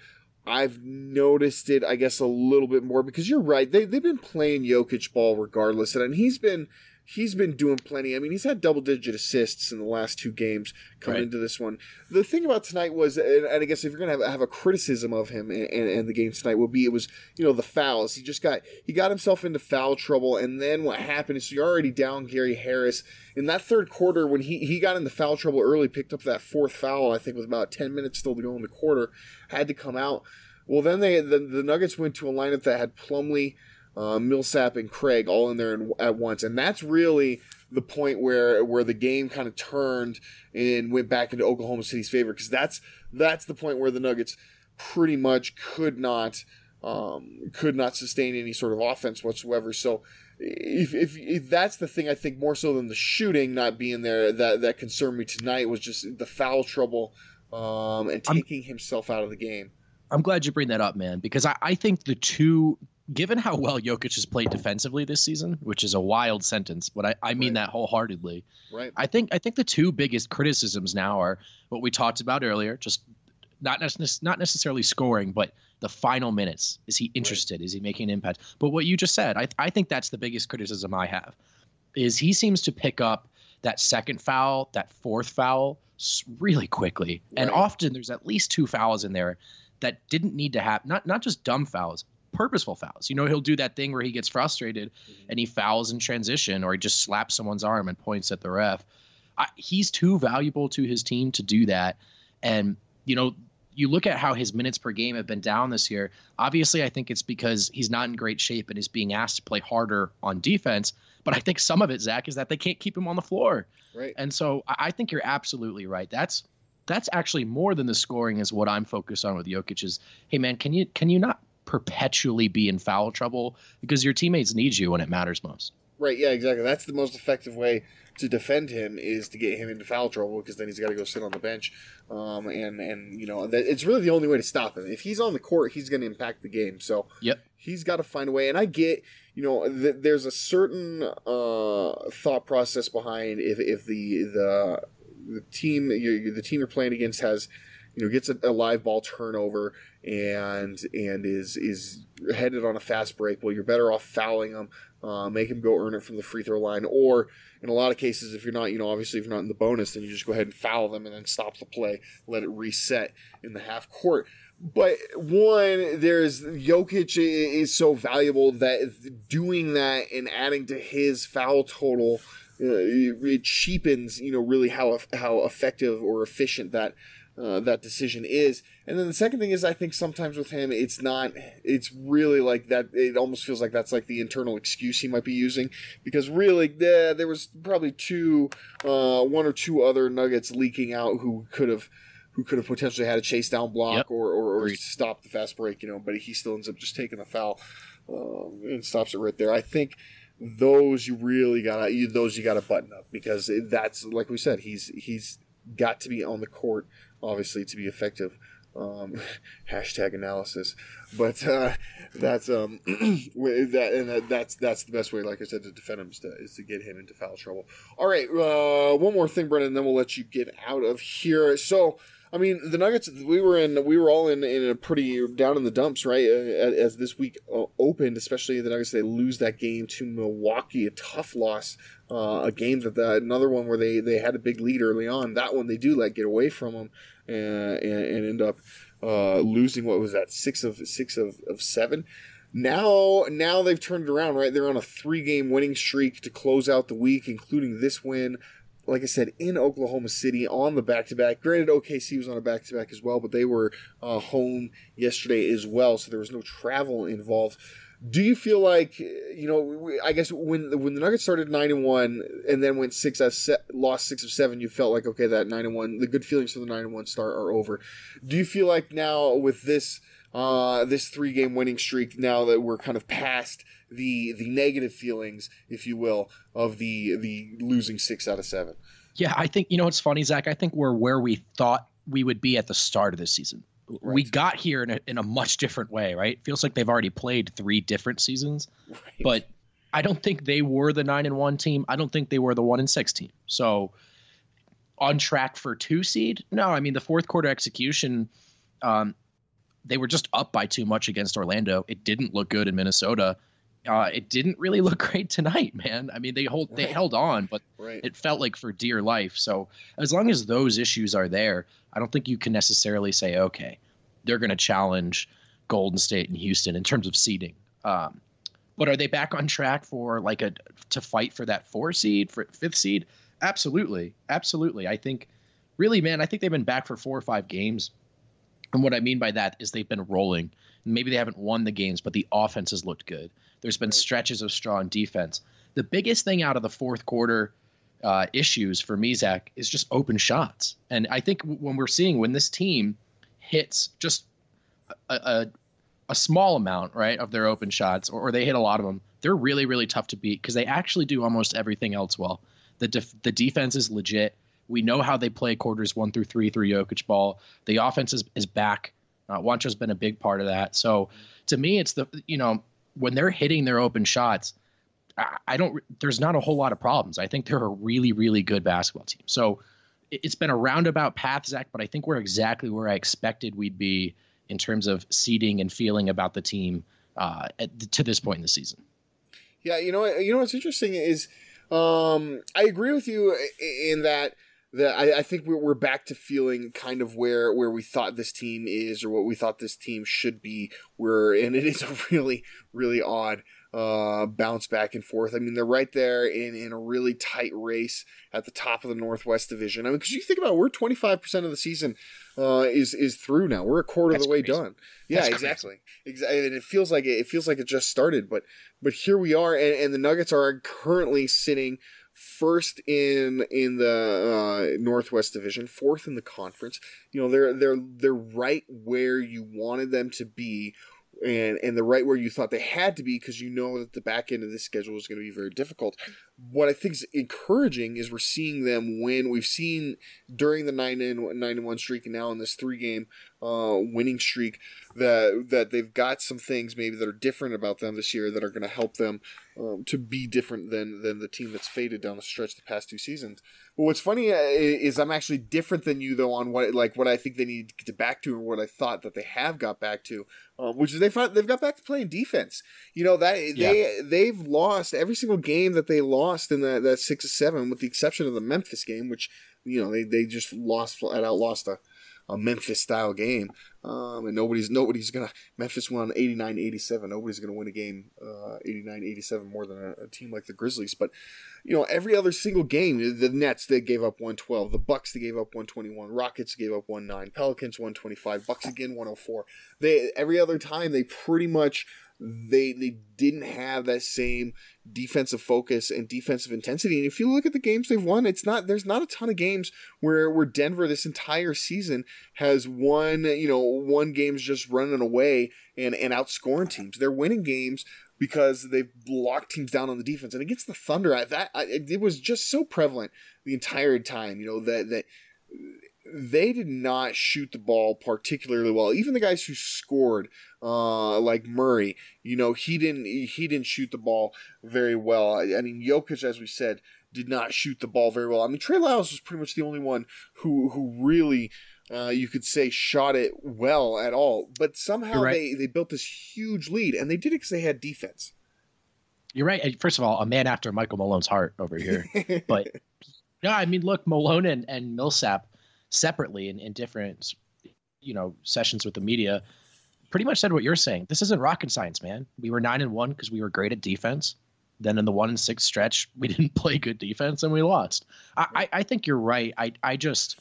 I've noticed it, I guess, a little bit more because you're right. They they've been playing Jokic ball regardless, and he's been he's been doing plenty. I mean, he's had double digit assists in the last two games coming right. into this one. The thing about tonight was, and, and I guess if you're gonna have, have a criticism of him and, and, and, the game tonight will be, it was you know the fouls. He just got he got himself into foul trouble, and then what happened is you're already down Gary Harris in that third quarter when he he got into foul trouble early, picked up that fourth foul. I think with about ten minutes still to go in the quarter, had to come out. Well, then they the, the Nuggets went to a lineup that had Plumlee uh, Millsap and Craig all in there in, at once, and that's really the point where where the game kind of turned and went back into Oklahoma City's favor because that's that's the point where the Nuggets pretty much could not um, could not sustain any sort of offense whatsoever. So if, if, if that's the thing, I think more so than the shooting not being there that that concerned me tonight was just the foul trouble um, and taking I'm, himself out of the game. I'm glad you bring that up, man, because I, I think the two given how well Jokic has played defensively this season, which is a wild sentence, but I, I mean Right. that wholeheartedly. Right. I think I think the two biggest criticisms now are what we talked about earlier, just not necess- not necessarily scoring, but the final minutes. Is he interested? Is he making an impact? But what you just said, I I think that's the biggest criticism I have, is he seems to pick up that second foul, that fourth foul really quickly, and often there's at least two fouls in there that didn't need to happen. Not not just dumb fouls, purposeful fouls. You know, he'll do that thing where he gets frustrated mm-hmm. and he fouls in transition, or he just slaps someone's arm and points at the ref. I, he's too valuable to his team to do that. And you know, you look at how his minutes per game have been down this year. Obviously, I think it's because he's not in great shape and is being asked to play harder on defense. But I think some of it, Zach, is that they can't keep him on the floor. Right. And so I I think you're absolutely right. That's that's actually more than the scoring is what I'm focused on with Jokic is, hey man, can you can you not perpetually be in foul trouble because your teammates need you when it matters most? Right, yeah, exactly. That's the most effective way to defend him is to get him into foul trouble because then he's got to go sit on the bench, um, and and you know that it's really the only way to stop him. If he's on the court, he's going to impact the game. So Yep. he's got to find a way. And I get, you know, th- there's a certain uh, thought process behind if if the the the team you, the team you're playing against has you know gets a, a live ball turnover and and is is headed on a fast break. Well, you're better off fouling them, uh, make him go earn it from the free throw line, or in a lot of cases, if you're not, you know, obviously if you're not in the bonus, then you just go ahead and foul them and then stop the play, let it reset in the half court. But one, there's Jokic is so valuable that doing that and adding to his foul total, uh, it cheapens, you know, really how how effective or efficient that uh, that decision is. And then the second thing is, I think sometimes with him, it's not. It's really like that. It almost feels like that's like the internal excuse he might be using because really, there there was probably two, uh, one or two other Nuggets leaking out who could have. Who could have potentially had a chase down block Yep. or, or, or stopped the fast break, you know, but he still ends up just taking the foul um, and stops it right there. I think those you really gotta those you gotta button up because that's like we said he's he's got to be on the court obviously to be effective. Um, hashtag analysis. But uh, that's um that and that, that's that's the best way like i said to defend him is to, is to get him into foul trouble. All right uh, one more thing brendan then we'll let you get out of here. So I mean, the Nuggets. We were in. We were all in, in a pretty down in the dumps, right? Uh, as this week uh, opened, especially the Nuggets, they lose that game to Milwaukee, a tough loss. Uh, a game that the, another one where they, they had a big lead early on. That one they do let get away from them and, and, and end up uh, losing. What was that? Six of six of, of seven. Now, now they've turned it around, right? They're on a three-game winning streak to close out the week, including this win like I said, in Oklahoma City on the back to back. Granted, OKC was on a back to back as well, but they were uh, home yesterday as well, so there was no travel involved. Do you feel like you know? I guess when when the Nuggets started nine and one and then went six as se- lost six of seven, you felt like okay, that nine and one, the good feelings for the nine and one start are over. Do you feel like now with this uh, this three game winning streak, now that we're kind of past the the negative feelings, if you will, of the the losing six out of seven? Yeah, I think you know what's funny, Zach. I think we're where we thought we would be at the start of this season. We got here in a, in a much different way, right? It feels like they've already played three different seasons, but I don't think they were the nine and one team. I don't think they were the one and six team. So on track for two seed? No, I mean the fourth quarter execution. Um, they were just up by too much against Orlando. It didn't look good in Minnesota. Uh, it didn't really look great tonight, man. I mean, they hold they held on, but right. it felt like for dear life. So as long as those issues are there, I don't think you can necessarily say, okay, they're going to challenge Golden State and Houston in terms of seeding. Um, but are they back on track for like a to fight for that four seed, for fifth seed? Absolutely, absolutely. I think, really, man, I think they've been back for four or five games. And what I mean by that is they've been rolling. Maybe they haven't won the games, but the offense has looked good. There's been stretches of strong defense. The biggest thing out of the fourth quarter uh, issues for me, Zach, is just open shots. And I think when we're seeing when this team hits just a, a, a small amount, right, of their open shots, or, or they hit a lot of them, they're really, really tough to beat because they actually do almost everything else well. The def- the defense is legit. We know how they play quarters one through three through Jokic ball. The offense is, is back. Uh, Juancho's been a big part of that. So to me, it's the you know when they're hitting their open shots, I, don't. There's not a whole lot of problems. I think they're a really, really good basketball team. So it, it's been a roundabout path, Zach, but I think we're exactly where I expected we'd be in terms of seeding and feeling about the team uh, at, to this point in the season. Yeah, you know, you know what's interesting is um, I agree with you in that that I, I think we're back to feeling kind of where where we thought this team is or what we thought this team should be. Where and it is a really really odd uh, bounce back and forth. I mean, they're right there in, in a really tight race at the top of the Northwest Division. I mean, because you think about it, we're 25% of the season uh, is is through now. We're a quarter That's of the way done. Yeah, That's exactly. Exactly. And it feels like it, it, feels like it just started, but but here we are, and, and the Nuggets are currently sitting first in in the uh, Northwest Division, fourth in the conference. You know, they're they're they're right where you wanted them to be and and the right where you thought they had to be because you know that the back end of this schedule is going to be very difficult. What I think is encouraging is we're seeing them win. We've seen during the nine and nine and one streak, and now in this three game uh, winning streak, that that they've got some things maybe that are different about them this year that are going to help them um, to be different than than the team that's faded down the stretch the past two seasons. But what's funny uh, is I'm actually different than you though on what like what I think they need to get back to and what I thought that they have got back to, um, which is they find, they've got back to playing defense. You know that yeah. they they've lost every single game that they lost in that that six or seven, with the exception of the Memphis game, which you know they they just lost flat out lost a a Memphis style game. Um, and nobody's nobody's gonna Memphis won 89-87. Nobody's gonna win a game uh, 89-87 more than a, a, team like the Grizzlies. But you know every other single game, the Nets they gave up 112, the Bucks they gave up 121, Rockets gave up 19, Pelicans 125, Bucks again 104. They every other time they pretty much they they didn't have that same defensive focus and defensive intensity. And if you look at the games they've won, it's not there's not a ton of games where where Denver this entire season has won, you know, one games just running away and and outscoring teams. They're winning games because they've blocked teams down on the defense. And against the Thunder, I, that I, it was just so prevalent the entire time. You know that that they did not shoot the ball particularly well. Even the guys who scored, uh, like Murray, you know, he didn't he didn't shoot the ball very well. I, I mean, Jokic, as we said, did not shoot the ball very well. I mean, Trey Lyles was pretty much the only one who who really. Uh, you could say shot it well at all, but somehow right. they, they built this huge lead, and they did it because they had defense. You're right. First of all, a man after Michael Malone's heart over here. but no, I mean, look, Malone and, and Millsap, separately in, in different you know sessions with the media pretty much said what you're saying. This isn't rocket science man. We were nine and one because we were great at defense. Then in the one and six stretch we didn't play good defense and we lost. I i, I think you're right. I i just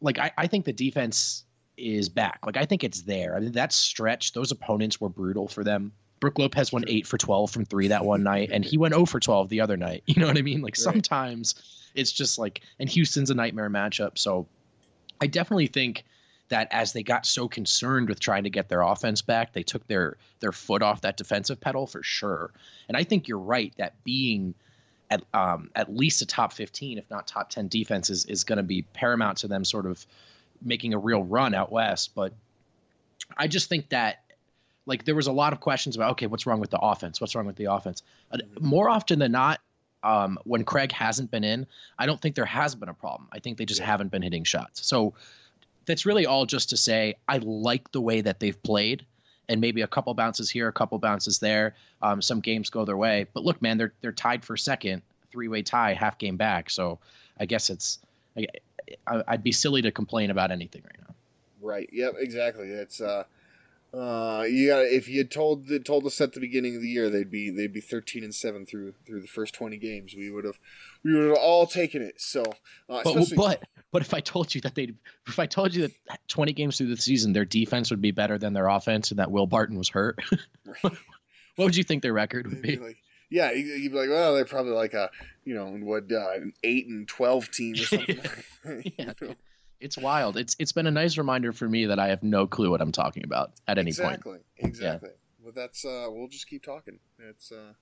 like I, I think the defense is back. Like i think it's there. I mean that stretch those opponents were brutal for them. Brook Lopez went eight for 12 from three that one night, and he went 0 for 12 the other night. You know what I mean? Like right. sometimes it's just like, and Houston's a nightmare matchup. So I definitely think that as they got so concerned with trying to get their offense back, they took their their foot off that defensive pedal for sure. And I think you're right that being at um, at least a top 15, if not top 10 defense is, is going to be paramount to them sort of making a real run out west. But I just think that like there was a lot of questions about okay, what's wrong with the offense? What's wrong with the offense? Mm-hmm. More often than not, um, when Craig hasn't been in, I don't think there has been a problem. I think they just yeah. haven't been hitting shots. So that's really all just to say I like the way that they've played. And maybe a couple bounces here, a couple bounces there. Um, some games go their way, but look, man, they're they're tied for second, three way tie, half game back. So I guess it's I, I'd be silly to complain about anything right now. Right. Yep. Exactly. It's uh, uh, you got if you had told told us at the beginning of the year they'd be they'd be thirteen and seven through through the first twenty games, we would have we would have all taken it. So, uh, but, but but if I told you that they if I told you that twenty games through the season their defense would be better than their offense and that Will Barton was hurt, what would you think their record would be? Like, yeah, you'd be like, well, they're probably like a you know what uh, an eight and twelve team or something. yeah. you know? It's wild. It's it's been a nice reminder for me that I have no clue what I'm talking about at any exactly, point. Exactly. Exactly. Yeah. Well, that's uh, we'll just keep talking. It's uh,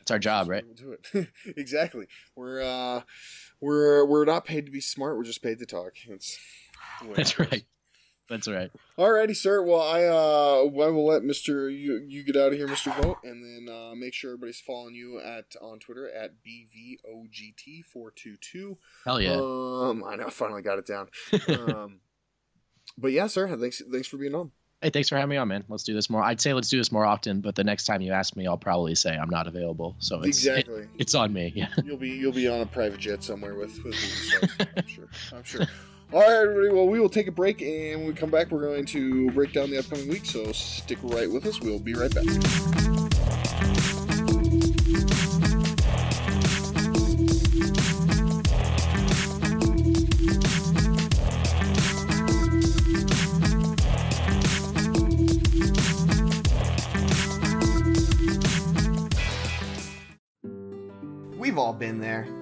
it's our job, right? We'll do it. exactly. We're uh, we're we're not paid to be smart. We're just paid to talk. That's that's right. That's right. Alrighty, sir. Well, I uh, I will let Mister you you get out of here, Mister Vogt, and then uh, make sure everybody's following you at on Twitter at bvogt four two two. Hell yeah. Um, I know, I finally got it down. um, but yeah, sir. Thanks, thanks for being on. Hey, thanks for having me on, man. Let's do this more. I'd say let's do this more often, but the next time you ask me, I'll probably say I'm not available. So it's Exactly. it- it's on me. Yeah. You'll be you'll be on a private jet somewhere with with me. So I'm sure. I'm sure. All right, everybody. Well, we will take a break, and when we come back, we're going to break down the upcoming week. So stick right with us. We'll be right back. We've all been there.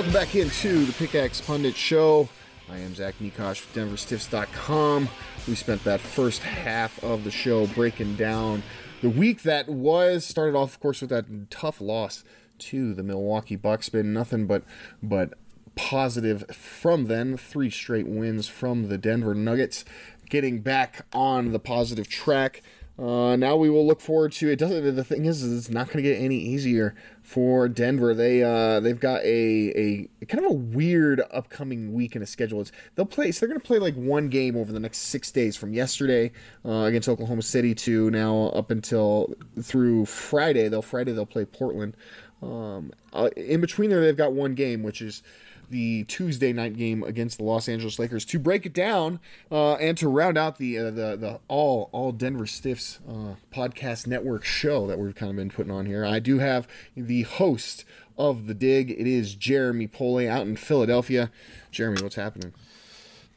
welcome back into the Pickaxe Pundits Show. I am Zach Mikash with DenverStiffs.com. We spent that first half of the show breaking down the week that was. Started off, of course, with that tough loss to the Milwaukee Bucks. Been nothing but but positive from then. Three straight wins from the Denver Nuggets, getting back on the positive track. Uh, now we will look forward to it. Doesn't the thing is, is it's not going to get any easier for Denver. They uh, they've got a, a kind of a weird upcoming week in a schedule. It's, they'll play. So they're going to play like one game over the next six days from yesterday uh, against Oklahoma City to now up until through Friday. They'll Friday they'll play Portland. Um, uh, in between there, they've got one game, which is the Tuesday night game against the Los Angeles Lakers. To break it down uh, and to round out the uh, the the all all Denver Stiffs uh, podcast network show that we've kind of been putting on here, I do have the host of the dig. It is Jeremy Pole out in Philadelphia. Jeremy, what's happening?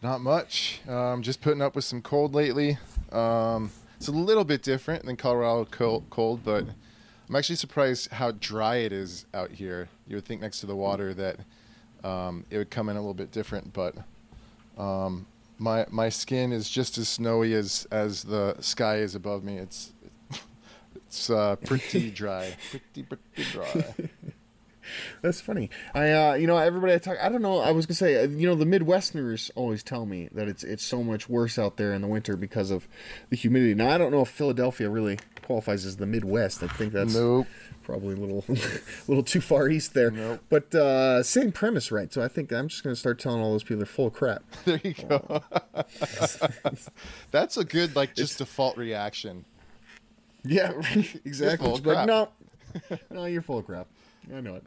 Not much. Um, just putting up with some cold lately. Um, it's a little bit different than Colorado cold, cold, but I'm actually surprised how dry it is out here. You would think next to the water that um, it would come in a little bit different, but um, my my skin is just as snowy as as the sky is above me. It's it's uh, pretty dry, pretty pretty dry. That's funny. I, uh, you know, everybody I talk, I don't know. I was gonna say, uh, you know, the Midwesterners always tell me that it's it's so much worse out there in the winter because of the humidity. Now, I don't know if Philadelphia really qualifies as the Midwest. I think that's Nope. Probably a little, little too far east there. Nope. But uh, same premise, right? So I think I'm just gonna start telling all those people they're full of crap. There you go. That's a good like just default reaction. Yeah, exactly. But no, no, you're full of crap. I know it.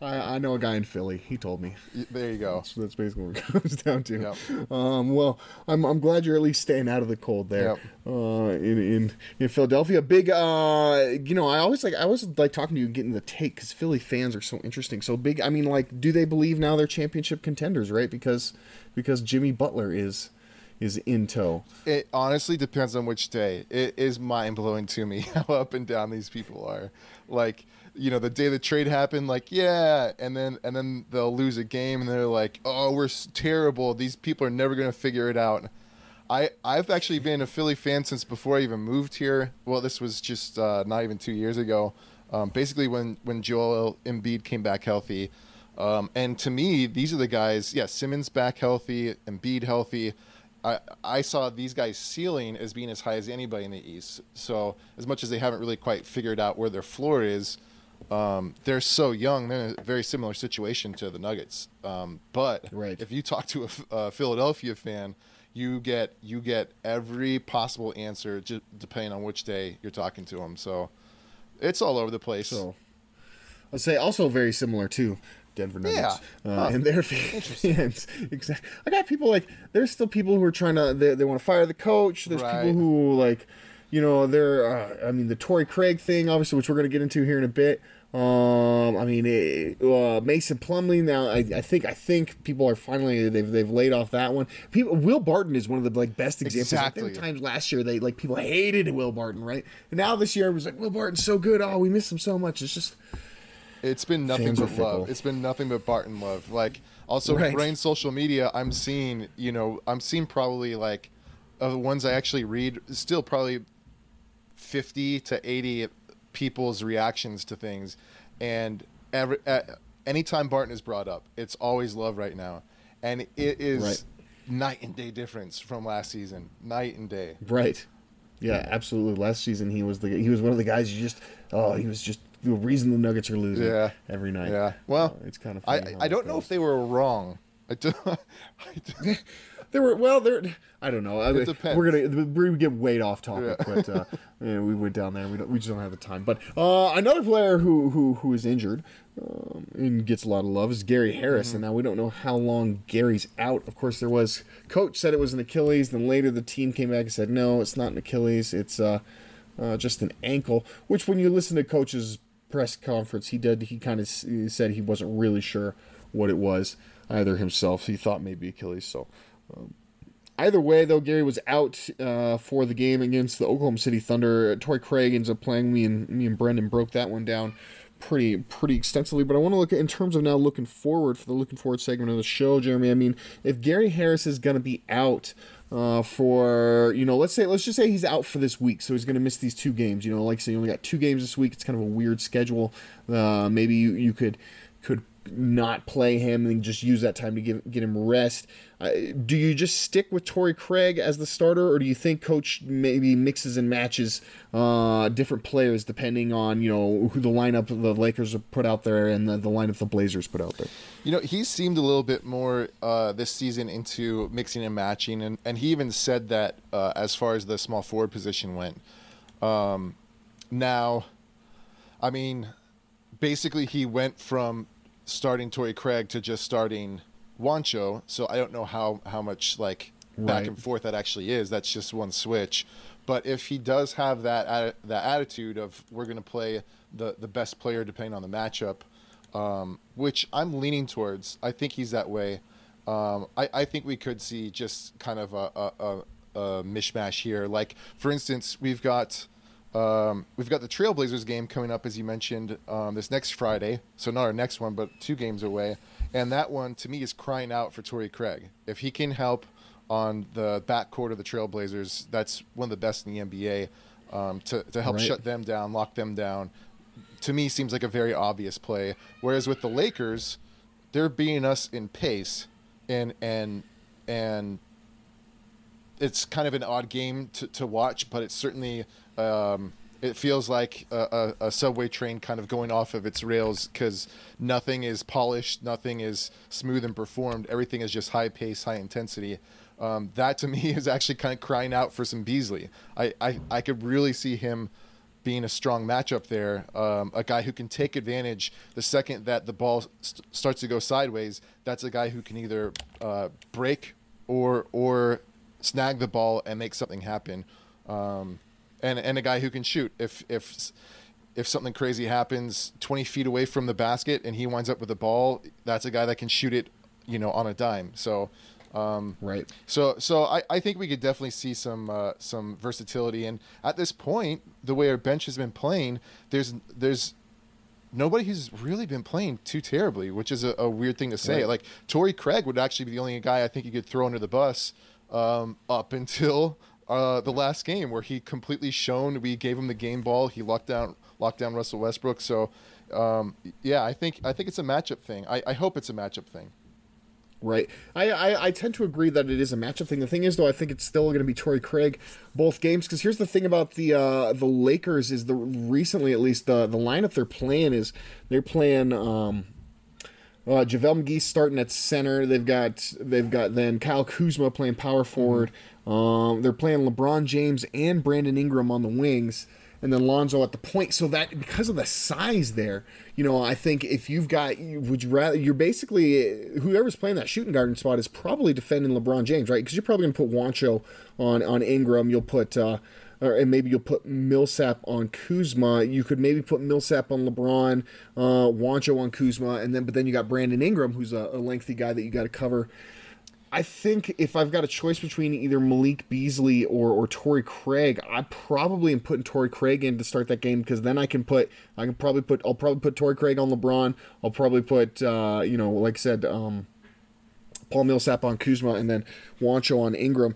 I, I know a guy in Philly. He told me. There you go. So that's basically what it comes down to. Yep. Um, well, I'm, I'm glad you're at least staying out of the cold there. Yep. Uh, in, in in Philadelphia, big. Uh, you know, I always like I always like talking to you, and getting the take because Philly fans are so interesting. So big. I mean, like, do they believe now they're championship contenders? Right? Because because Jimmy Butler is is in tow. It honestly depends on which day. It is mind blowing to me how up and down these people are. Like, you know, the day the trade happened, like, yeah, and then and then they'll lose a game, and they're like, oh, we're terrible. These people are never gonna figure it out. I I've actually been a Philly fan since before I even moved here. Well, this was just uh, not even two years ago. Um, basically, when when Joel Embiid came back healthy, um, and to me, these are the guys. Yeah, Simmons back healthy, Embiid healthy. I I saw these guys' ceiling as being as high as anybody in the East. So as much as they haven't really quite figured out where their floor is, um, they're so young. They're in a very similar situation to the Nuggets. Um, but Right. if you talk to a Philadelphia fan, you get you get every possible answer j- depending on which day you're talking to them. So it's all over the place. So I'd say also very similar to Denver Nuggets Yeah. uh, Huh. and their fans. exactly. I got people like there's still people who are trying to they, they want to fire the coach. There's Right. people who like you know they're uh, I mean the Torrey Craig thing obviously which we're going to get into here in a bit. Um, I mean, eh, uh, Mason Plumlee. Now, I, I think I think people are finally they've they've laid off that one. People, Will Barton is one of the like best examples. Like, there were times last year they like people hated Will Barton, right? And now this year it was like Will Barton's so good. Oh, we miss him so much. It's just It's been nothing but love. It's been nothing but Barton love. Like also Right. Brain social media, I'm seeing, you know, I'm seeing probably like of the ones I actually read, still probably 50 to 80 people's reactions to things and every uh, anytime Barton is brought up, it's always love right now. And it is Right. night and day difference from last season. Night and day. Right. Yeah, absolutely. Last season he was the he was one of the guys you just oh he was just the reason the Nuggets are losing Yeah. every night. Yeah. Well, Uh, it's kind of I I don't know if they were wrong. I do, I do- There were well, there. I don't know. I mean. We're gonna we get way off topic, but uh, yeah, we went down there. We don't. We just don't have the time. But uh, another player who who who is injured um, and gets a lot of love is Gary Harris. Mm-hmm. And now we don't know how long Gary's out. Of course, there was coach said it was an Achilles. Then later the team came back and said no, it's not an Achilles. It's uh, uh, just an ankle. Which when you listen to coach's press conference, he did. He kind of said he wasn't really sure what it was either himself. He thought maybe Achilles. So. Either way, though, Gary was out uh, for the game against the Oklahoma City Thunder. Torrey Craig ends up playing. Me and me and Brendan broke that one down pretty pretty extensively. But I want to look at in terms of now looking forward for the looking forward segment of the show, Jeremy. I mean, if Gary Harris is going to be out uh, for you know, let's say let's just say he's out for this week, so he's going to miss these two games. You know, like I say, you only got two games this week. It's kind of a weird schedule. Uh, maybe you, you could could not play him and just use that time to give, get him rest. Uh, do you just stick with Torrey Craig as the starter, or do you think Coach maybe mixes and matches uh, different players depending on you know who the lineup the Lakers put out there and the, the lineup the Blazers put out there? You know, he seemed a little bit more uh, this season into mixing and matching, and, and he even said that uh, as far as the small forward position went. Um, now, I mean, basically, he went from starting Torrey Craig to just starting Juancho, so I don't know how, how much like back and forth that actually is. That's just one switch. But if he does have that that attitude of we're going to play the, the best player depending on the matchup, um, which I'm leaning towards. I think he's that way. Um, I, I think we could see just kind of a, a, a, a mishmash here. Like for instance, we've got um, we've got the Trailblazers game coming up, as you mentioned, um, this next Friday. So not our next one, but two games away. And that one to me is crying out for Torrey Craig. If he can help on the backcourt of the Trailblazers, that's one of the best in the NBA. Um, to to help Right. shut them down, lock them down to me seems like a very obvious play. Whereas with the Lakers, they're beating us in pace, and and and it's kind of an odd game to, to watch, but it's certainly um, it feels like a, a, a subway train kind of going off of its rails because nothing is polished, nothing is smooth and performed. Everything is just high pace, high intensity. Um, that to me is actually kind of crying out for some Beasley. I, I, I could really see him being a strong matchup there. Um, a guy who can take advantage the second that the ball st- starts to go sideways. That's a guy who can either uh, break or or snag the ball and make something happen. Um, and and a guy who can shoot if if if something crazy happens 20 feet away from the basket and he winds up with the ball, that's a guy that can shoot it, you know, on a dime. So Um, right. So so I, I think we could definitely see some uh, some versatility. And at this point, the way our bench has been playing, there's there's nobody who's really been playing too terribly, which is a, a weird thing to say. Right. Like Torrey Craig would actually be the only guy I think you could throw under the bus um, up until uh, the last game where he completely shone. We gave him the game ball. He locked down locked down Russell Westbrook. So um, yeah, I think I think it's a matchup thing. I, I hope it's a matchup thing. Right. I, I, I tend to agree that it is a matchup thing. The thing is, though, I think it's still going to be Torrey Craig both games. Because here's the thing about the uh, the Lakers is the recently at least the the lineup they're playing is they're playing um, uh, JaVale McGee starting at center. They've got they've got then Kyle Kuzma playing power forward. Um, they're playing LeBron James and Brandon Ingram on the wings, and then Lonzo at the point. So that because of the size there, you know, I think if you've got, would you rather? You're basically whoever's playing that shooting guard spot is probably defending LeBron James, right? Because you're probably going to put Juancho on on Ingram. You'll put. Uh, or, and maybe you'll put Millsap on Kuzma. You could maybe put Millsap on LeBron, uh, Juancho on Kuzma, and then but then you got Brandon Ingram, who's a, a lengthy guy that you got to cover. I think if I've got a choice between either Malik Beasley or or Torrey Craig, I probably am putting Torrey Craig in to start that game because then I can put I can probably put I'll probably put Torrey Craig on LeBron. I'll probably put uh, you know like I said um, Paul Millsap on Kuzma and then Juancho on Ingram.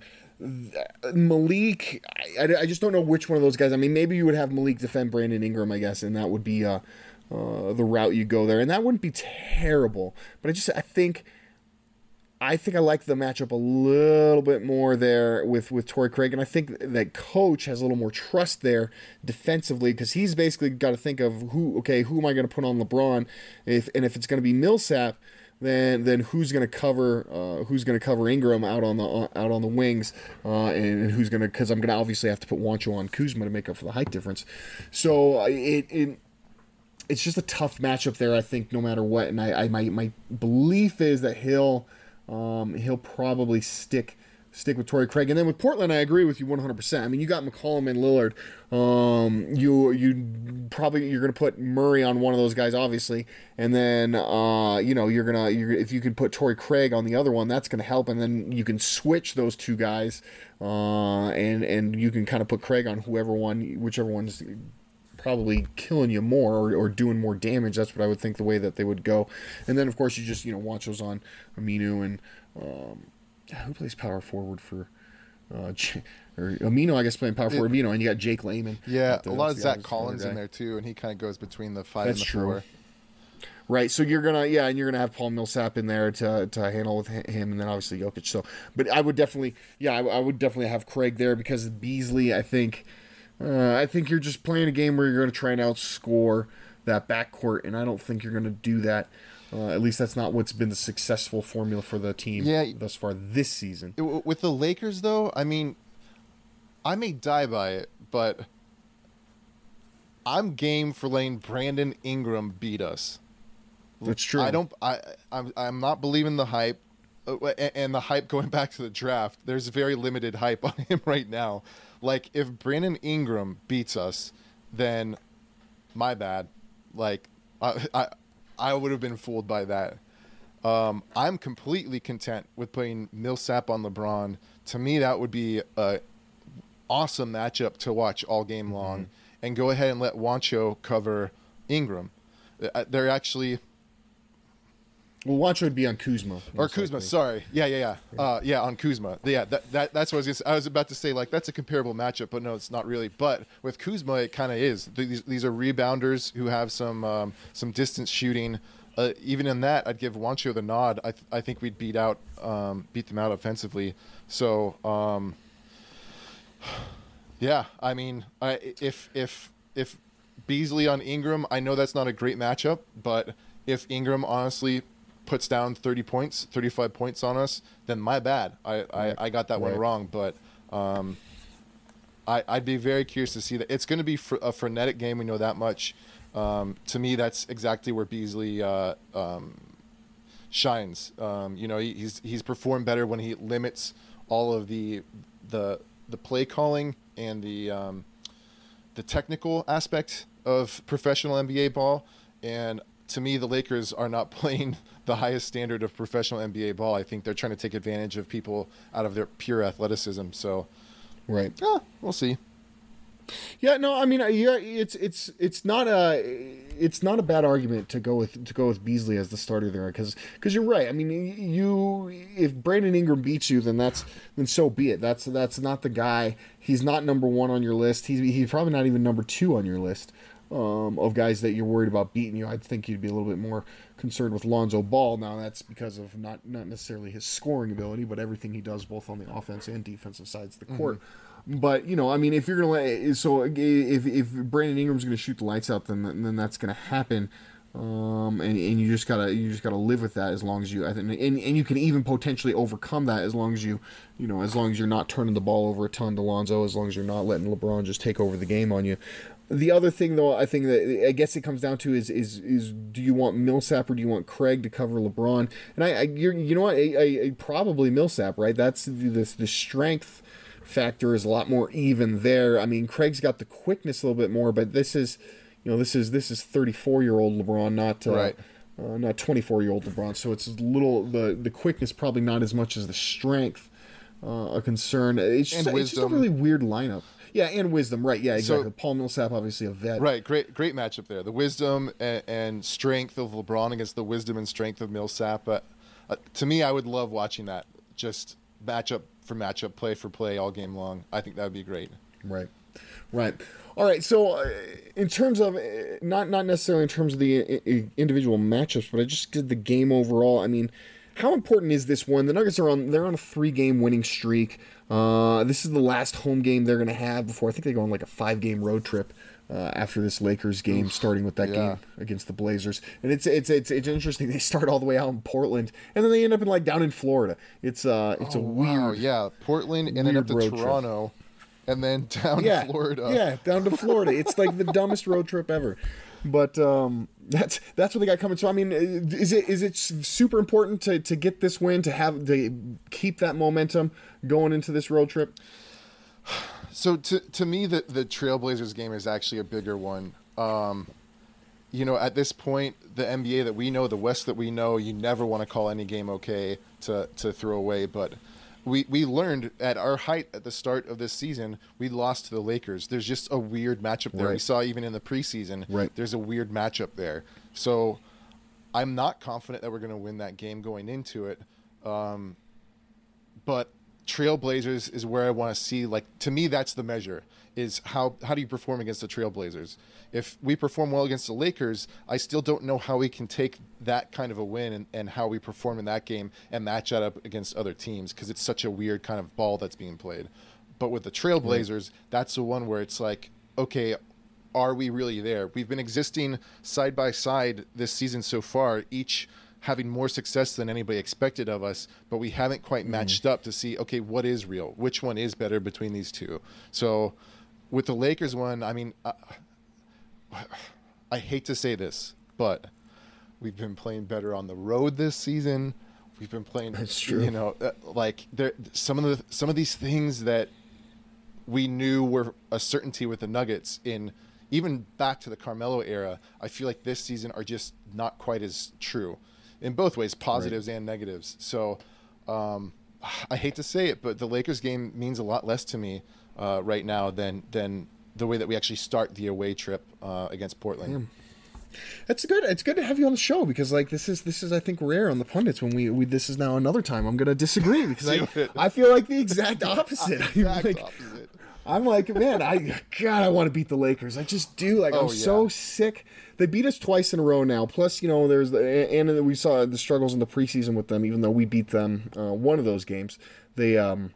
Malik, I, I just don't know which one of those guys. I mean, maybe you would have Malik defend Brandon Ingram, I guess, and that would be uh, uh, the route you go there, and that wouldn't be terrible. But I just I think I think I like the matchup a little bit more there with with Torrey Craig, and I think that Coach has a little more trust there defensively because he's basically got to think of who okay who am I going to put on LeBron if and if it's going to be Millsap then then who's going to cover uh, who's going to cover Ingram out on the uh, out on the wings uh, and, who's going to because I'm going to obviously have to put Juancho on Kuzma to make up for the height difference. So it, it it's just a tough matchup there. I think no matter what, and I, I my my belief is that he'll um, he'll probably stick stick with Torrey Craig. And then with Portland, I agree with you 100%. I mean, you got McCollum and Lillard. Um, you you probably you're going to put Murray on one of those guys, obviously, and then uh, you know you're gonna if you can put Torrey Craig on the other one, that's going to help. And then you can switch those two guys, uh, and and you can kind of put Craig on whoever one, whichever one's probably killing you more or, or doing more damage. That's what I would think the way that they would go. And then of course you just you know watch those on Aminu and. Um, who plays power forward for uh, or Aminu, I guess playing power forward Aminu, and you got Jake Layman. Yeah, the, a lot of Zach Collins in there too, and he kind of goes between the five that's and the true. four. Right, so you're gonna yeah, and you're gonna have Paul Millsap in there to, to handle with him, and then obviously Jokic. So, but I would definitely yeah, I, I would definitely have Craig there because Beasley. I think uh, I think you're just playing a game where you're gonna try and outscore that backcourt, and I don't think you're gonna do that. Uh, at least that's not what's been the successful formula for the team yeah, thus far this season. With the Lakers, though, I mean, I may die by it, but I'm game for letting Brandon Ingram beat us. That's true. I don't. I. I'm. I'm not believing the hype, uh, and the hype going back to the draft. There's very limited hype on him right now. Like if Brandon Ingram beats us, then my bad. Like I. I I would have been fooled by that. Um, I'm completely content with putting Millsap on LeBron. To me, that would be a awesome matchup to watch all game mm-hmm. long. Mm-hmm. And go ahead and let Juancho cover Ingram. Uh, they're actually. Well, Juancho would be on Kuzma. Or Kuzma, likely. sorry. Yeah, yeah, yeah. Yeah, uh, yeah on Kuzma. Yeah, that, that, that's what I was, gonna, I was about to say. Like, that's a comparable matchup, but no, it's not really. But with Kuzma, it kind of is. These, these are rebounders who have some um, some distance shooting uh, even in that, I'd give Juancho the nod. I, th- I think we'd beat out um, beat them out offensively. So um, yeah, I mean, I, if if if Beasley on Ingram, I know that's not a great matchup, but if Ingram honestly puts down 30 points, 35 points on us, then my bad. I, I, I got that right. one wrong, but um, I, I'd be very curious to see that. It's going to be fr- a frenetic game. We know that much. Um, to me, that's exactly where Beasley uh, um, shines. Um, you know, he, he's he's performed better when he limits all of the the the play calling and the um, the technical aspect of professional NBA ball. And to me, the Lakers are not playing the highest standard of professional NBA ball. I think they're trying to take advantage of people out of their pure athleticism. So, right, yeah, we'll see. Yeah, no, I mean, uh, yeah, it's it's it's not a it's not a bad argument to go with to go with Beasley as the starter there because because you're right. I mean, you if Brandon Ingram beats you, then that's then so be it. That's that's not the guy. He's not number one on your list. He's he's probably not even number two on your list um, of guys that you're worried about beating you. I'd think you'd be a little bit more concerned with Lonzo Ball. Now that's because of not not necessarily his scoring ability, but everything he does both on the offense and defensive sides of the court. Mm-hmm. But you know, I mean, if you're gonna let so if if Brandon Ingram's gonna shoot the lights out, then then that's gonna happen. Um, and, and you just gotta you just gotta live with that as long as you I think and, and you can even potentially overcome that as long as you you know as long as you're not turning the ball over a ton to Lonzo as long as you're not letting LeBron just take over the game on you. The other thing though I think that I guess it comes down to is is is do you want Millsap or do you want Craig to cover LeBron? And I, I you know what I, I, I probably Millsap right? That's the the strength factor is a lot more even there. I mean, Craig's got the quickness a little bit more, but this is, you know, this is this is 34 year old LeBron, not uh, right. uh, not 24 year old LeBron. So it's a little the the quickness probably not as much as the strength uh, a concern. It's just, it's just, a really weird lineup. Yeah, and wisdom, right? Yeah, exactly. So, Paul Millsap, obviously a vet. Right, great, great matchup there. The wisdom and, and strength of LeBron against the wisdom and strength of Millsap. But uh, to me, I would love watching that. Just matchup for matchup, play for play all game long. I think that would be great. Right, right. All right. So, uh, in terms of uh, not not necessarily in terms of the uh, individual matchups, but I just did the game overall. I mean, how important is this one? The Nuggets are on they're on a three game winning streak. Uh, this is the last home game they're going to have before I think they go on like a five game road trip uh, after this Lakers game, Oof, starting with that yeah. game against the Blazers. And it's, it's it's it's interesting. They start all the way out in Portland, and then they end up in like down in Florida. It's uh it's oh, a weird wow. yeah Portland and then up to Toronto. Trip. And then down yeah, to Florida. Yeah, down to Florida. It's like the dumbest road trip ever but um, that's that's what they got coming. So I mean, is it is it super important to, to get this win to have to keep that momentum going into this road trip? So to to me, the the Trailblazers game is actually a bigger one. Um, you know, at this point, the NBA that we know, the West that we know, you never want to call any game okay to to throw away. But we we learned at our height at the start of this season, we lost to the Lakers. There's just a weird matchup there. Right. We saw even in the preseason. Right. There's a weird matchup there. So I'm not confident that we're going to win that game going into it. Um, but Trailblazers is where I want to see. Like to me, that's the measure. Is how how do you perform against the Trailblazers? If we perform well against the Lakers, I still don't know how we can take that kind of a win and, and how we perform in that game and match that up against other teams because it's such a weird kind of ball that's being played. But with the Trailblazers, right. that's the one where it's like, okay, are we really there? We've been existing side by side this season so far, each having more success than anybody expected of us, but we haven't quite mm-hmm. matched mm. up to see, okay, what is real? Which one is better between these two? So with the Lakers one, I mean, uh, I hate to say this, but we've been playing better on the road this season. We've been playing, That's true. you know, uh, like there, some of the, some of these things that we knew were a certainty with the Nuggets in even back to the Carmelo era, I feel like this season are just not quite as true in both ways, positives right. and negatives. So um, I hate to say it, but the Lakers game means a lot less to me uh, right now than than the way that we actually start the away trip uh, against Portland. Damn. It's good. It's good to have you on the show because like this is this is I think rare on the pundits when we, we this is now another time I'm gonna disagree because I I feel like the exact opposite. exact like, opposite. I'm like, man, I God, I want to beat the Lakers. I just do. Like, oh, I'm yeah. so sick. They beat us twice in a row now. Plus, you know, there's the and we saw the struggles in the preseason with them. Even though we beat them uh, one of those games, they um,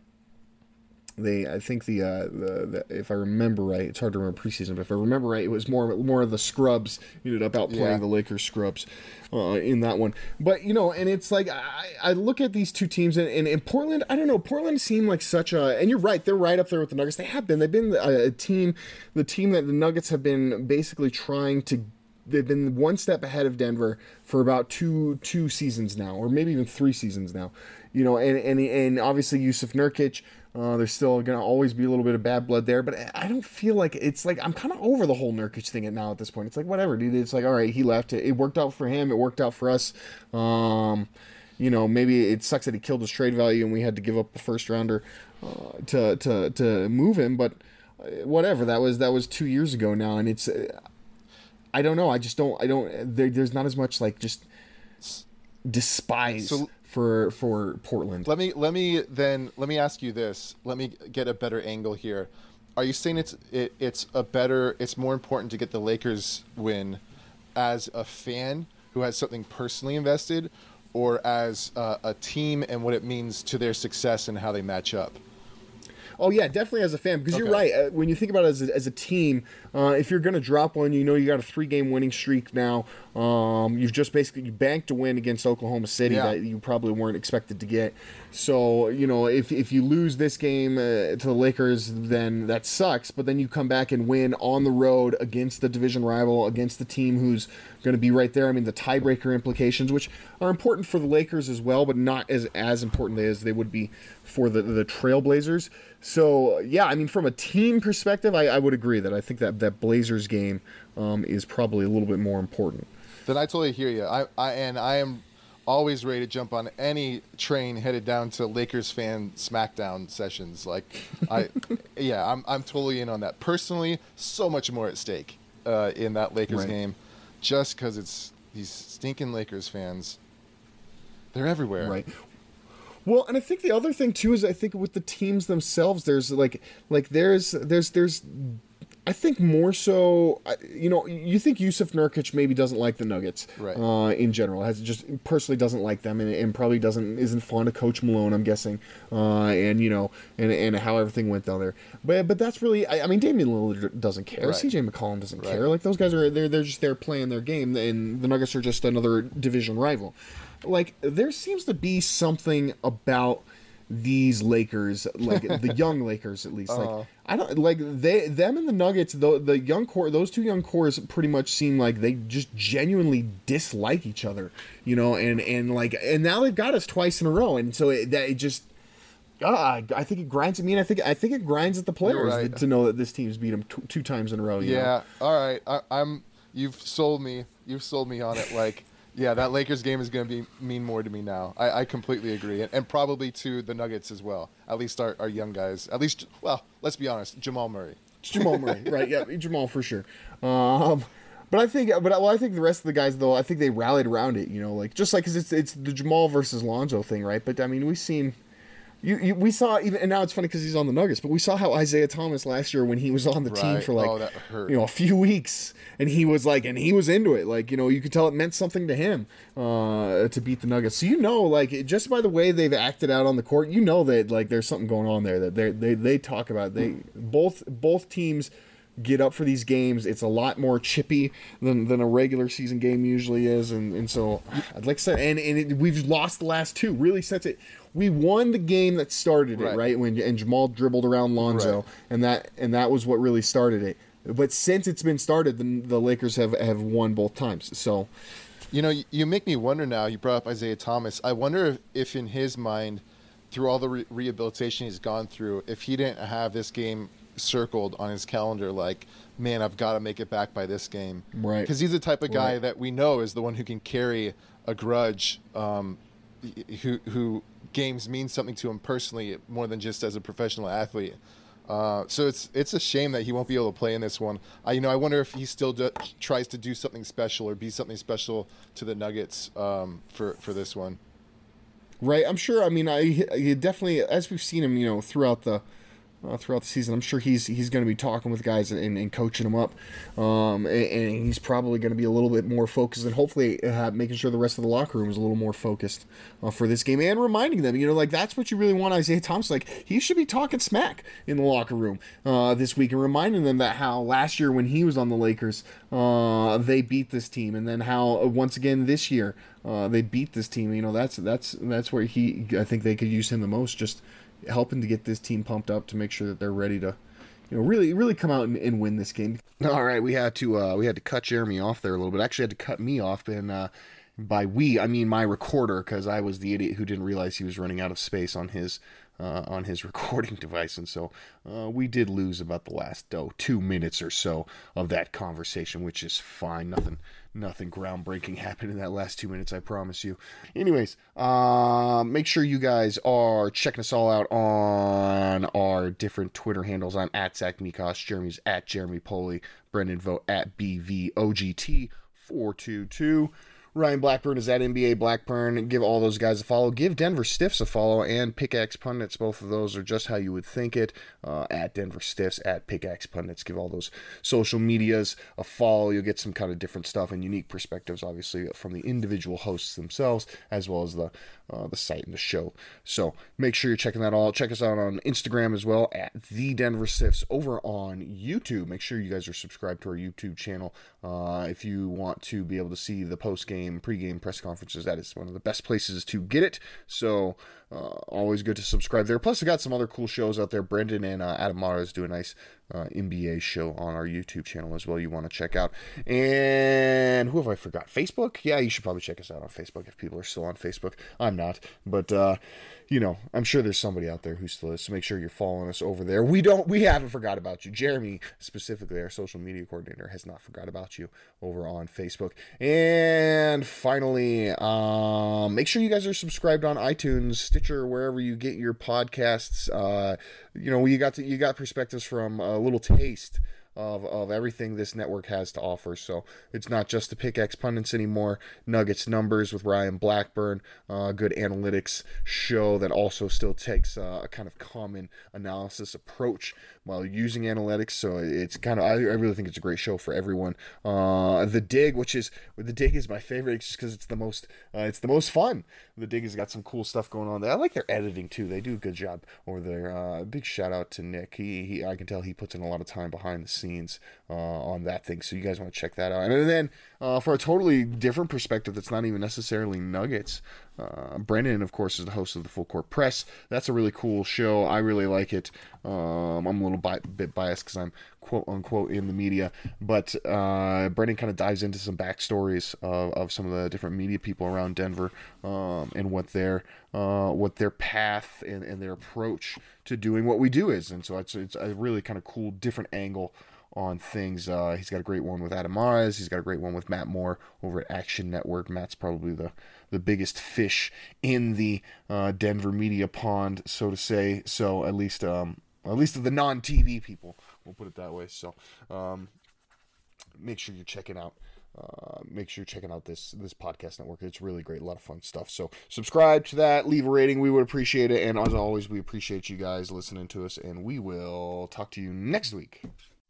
they I think the, uh, the, the if I remember right, it's hard to remember preseason, but if I remember right, it was more more of the scrubs ended up outplaying yeah. the Lakers scrubs uh, in that one. But you know, and it's like I, I look at these two teams and, and, and, Portland. I don't know. Portland seemed like such a and you're right. They're right up there with the Nuggets. They have been. They've been a, a team, the team that the Nuggets have been basically trying to they've been one step ahead of Denver for about two two seasons now, or maybe even three seasons now. You know, and and and obviously Jusuf Nurkic Uh, there's still going to always be a little bit of bad blood there, but I don't feel like it's like I'm kind of over the whole Nurkic thing at now at this point. It's like whatever, dude. It's like all right, he left. It, it worked out for him. It worked out for us. Um, you know, maybe it sucks that he killed his trade value and we had to give up a first rounder uh, to to to move him, but uh, whatever. That was that was two years ago now, and it's. Uh, I don't know. I just don't. I don't. There, there's not as much like just despise So- for for Portland. Let me let me then let me ask you this. Let me get a better angle here. Are you saying it's it, it's a better it's more important to get the Lakers win as a fan who has something personally invested or as uh, a team and what it means to their success and how they match up? Oh yeah, definitely as a fan because you're right. Uh, when you think about it as a, as a team, uh, if you're going to drop one, you know you got a three game winning streak now. Um, you've just basically you banked a win against Oklahoma City Yeah. that you probably weren't expected to get. So you know if if you lose this game uh, to the Lakers, then that sucks. But then you come back and win on the road against the division rival, against the team who's going to be right there. I mean the tiebreaker implications, which are important for the Lakers as well, but not as as important as they would be for the the Trailblazers. So yeah, I mean, from a team perspective, I, I would agree that I think that that Blazers game um, is probably a little bit more important. Then I totally hear you. I, I and I am always ready to jump on any train headed down to Lakers fan SmackDown sessions. Like I, yeah, I'm I'm totally in on that. Personally, so much more at stake uh, in that Lakers Right. game, just because it's these stinking Lakers fans. They're everywhere. Right. Well, and I think the other thing too is I think with the teams themselves, there's like like there's there's there's I think more so, you know, you think Jusuf Nurkic maybe doesn't like the Nuggets, Right. Uh, in general, has just personally doesn't like them, and, and probably doesn't isn't fond of Coach Malone, I'm guessing, uh, and you know, and and how everything went down there. But but that's really, I, I mean, Damian Lillard doesn't care, Right. C.J. McCollum doesn't Right. care. Like those guys are they're they're just there playing their game, and the Nuggets are just another division rival. Like there seems to be something about these Lakers, like the young Lakers at least. Like I don't like they them and the Nuggets. The the young core, those two young cores, pretty much seem like they just genuinely dislike each other. You know, and and like and now they've got us twice in a row, and so it, that it just. Ah, I think it grinds. I mean, I think I think it grinds at the players right. to know that this team's beat them t- two times in a row. you know? Yeah. All right. I, I'm. You've sold me. You've sold me on it. Like, yeah, that Lakers game is going to be mean more to me now. I, I completely agree, and, and probably to the Nuggets as well. At least our, our young guys. At least, well, let's be honest, Jamal Murray. Jamal Murray, right? Yeah, Jamal for sure. Um, but I think, but well, I think the rest of the guys though, I think they rallied around it. You know, like just like 'cause it's it's the Jamal versus Lonzo thing, right? But I mean, we've seen. You, you, we saw even and now it's funny because he's on the Nuggets, but we saw how Isaiah Thomas last year when he was on the team for like Oh, you know a few weeks, and he was like and he was into it, like you know you could tell it meant something to him uh, to beat the Nuggets. So you know, like just by the way they've acted out on the court, you know that like there's something going on there that they they they talk about. They both both teams get up for these games. It's a lot more chippy than, than a regular season game usually is, and, and so I'd like to say, and, and it, we've lost the last two. Really sets it. We won the game that started it, Right. right? When and Jamal dribbled around Lonzo, Right. and that and that was what really started it. But since it's been started, the, the Lakers have have won both times. So You know, you, you make me wonder now. You brought up Isaiah Thomas. I wonder if, if in his mind, through all the re- rehabilitation he's gone through, if he didn't have this game circled on his calendar, like, man, I've got to make it back by this game. Right. Because he's the type of guy Right. that we know is the one who can carry a grudge, um, who who games mean something to him personally more than just as a professional athlete. Uh, so it's it's a shame that he won't be able to play in this one. I, you know, I wonder if he still do, tries to do something special or be something special to the Nuggets um, for for this one. Right, I'm sure. I mean, I he definitely, as we've seen him, you know, throughout the uh, throughout the season, I'm sure he's he's going to be talking with guys and, and coaching them up, um, and, and he's probably going to be a little bit more focused and hopefully uh, making sure the rest of the locker room is a little more focused uh, for this game and reminding them, you know, like that's what you really want Isaiah Thomas. Like he should be talking smack in the locker room uh, this week and reminding them that how last year when he was on the Lakers, uh, they beat this team, and then how uh, once again this year they beat this team. You know, that's that's that's where he. I think they could use him the most, just helping to get this team pumped up to make sure that they're ready to, you know, really really come out and, and win this game. All right, we had to uh, we had to cut Jeremy off there a little bit. Actually, had to cut me off, and uh, by we I mean my recorder because I was the idiot who didn't realize he was running out of space on his uh, on his recording device, and so uh, we did lose about the last oh, two minutes or so of that conversation, which is fine. Nothing, nothing groundbreaking happened in that last two minutes. I promise you. Anyways, uh, make sure you guys are checking us all out on our different Twitter handles. I'm at Zach Mikash, Jeremy's at Jeremy Poley, Brendan Vogt at BVOGT422. Ryan Blackburn is at NBA Blackburn. Give all those guys a follow. Give Denver Stiffs a follow and Pickaxe Pundits. Both of those are just how you would think it. Uh, at Denver Stiffs, at Pickaxe Pundits. Give all those social medias a follow. You'll get some kind of different stuff and unique perspectives, obviously, from the individual hosts themselves, as well as the uh, the site and the show. So make sure you're checking that all. Check us out on Instagram as well at the Denver Stiffs. Over on YouTube, make sure you guys are subscribed to our YouTube channel. Uh, if you want to be able to see the post game, game press conferences, that is one of the best places to get it. So uh, always good to subscribe there. Plus, we got some other cool shows out there. Brendan and uh, Adam Mares do a nice uh, NBA show on our YouTube channel as well. You want to check out. And who have I forgot? Facebook? Yeah, you should probably check us out on Facebook if people are still on Facebook. I'm not, but uh, you know, I'm sure there's somebody out there who still is. So make sure you're following us over there. We don't, we haven't forgot about you. Jeremy, specifically, our social media coordinator, has not forgot about you over on Facebook. And finally, um, make sure you guys are subscribed on iTunes, Stitcher, wherever you get your podcasts. Uh, you know, you got to, you got perspectives from a little taste of, of everything this network has to offer. So it's not just the Pickaxe Pundits anymore. Nuggets Numbers with Ryan Blackburn, uh, good analytics show that also still takes uh, a kind of common analysis approach while using analytics. So it's kind of, I, I really think it's a great show for everyone. Uh, the Dig, which is, the Dig is my favorite just because it's the most, uh, it's the most fun. The Dig has got some cool stuff going on there. I like their editing too. They do a good job over there. Uh, big shout out to Nick. He, he, I can tell he puts in a lot of time behind the scenes uh, on that thing. So you guys want to check that out. And then uh, for a totally different perspective that's not even necessarily Nuggets, uh, Brendan, of course, is the host of the Full Court Press. That's a really cool show. I really like it. Um, I'm a little bi- bit biased because I'm quote unquote in the media, but uh, Brendan kind of dives into some backstories of, of some of the different media people around Denver um, and what their uh, what their path and, and their approach to doing what we do is. And so it's it's a really kind of cool different angle on things. Uh, he's got a great one with Adam Mares. He's got a great one with Matt Moore over at Action Network. Matt's probably the the biggest fish in the uh, Denver media pond, so to say. So at least um, at least the non TV people, we'll put it that way. So um, make sure you're checking out. Uh, make sure you're checking out this this podcast network. It's really great, a lot of fun stuff. So subscribe to that, leave a rating, we would appreciate it. And as always, we appreciate you guys listening to us, and we will talk to you next week.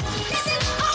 Is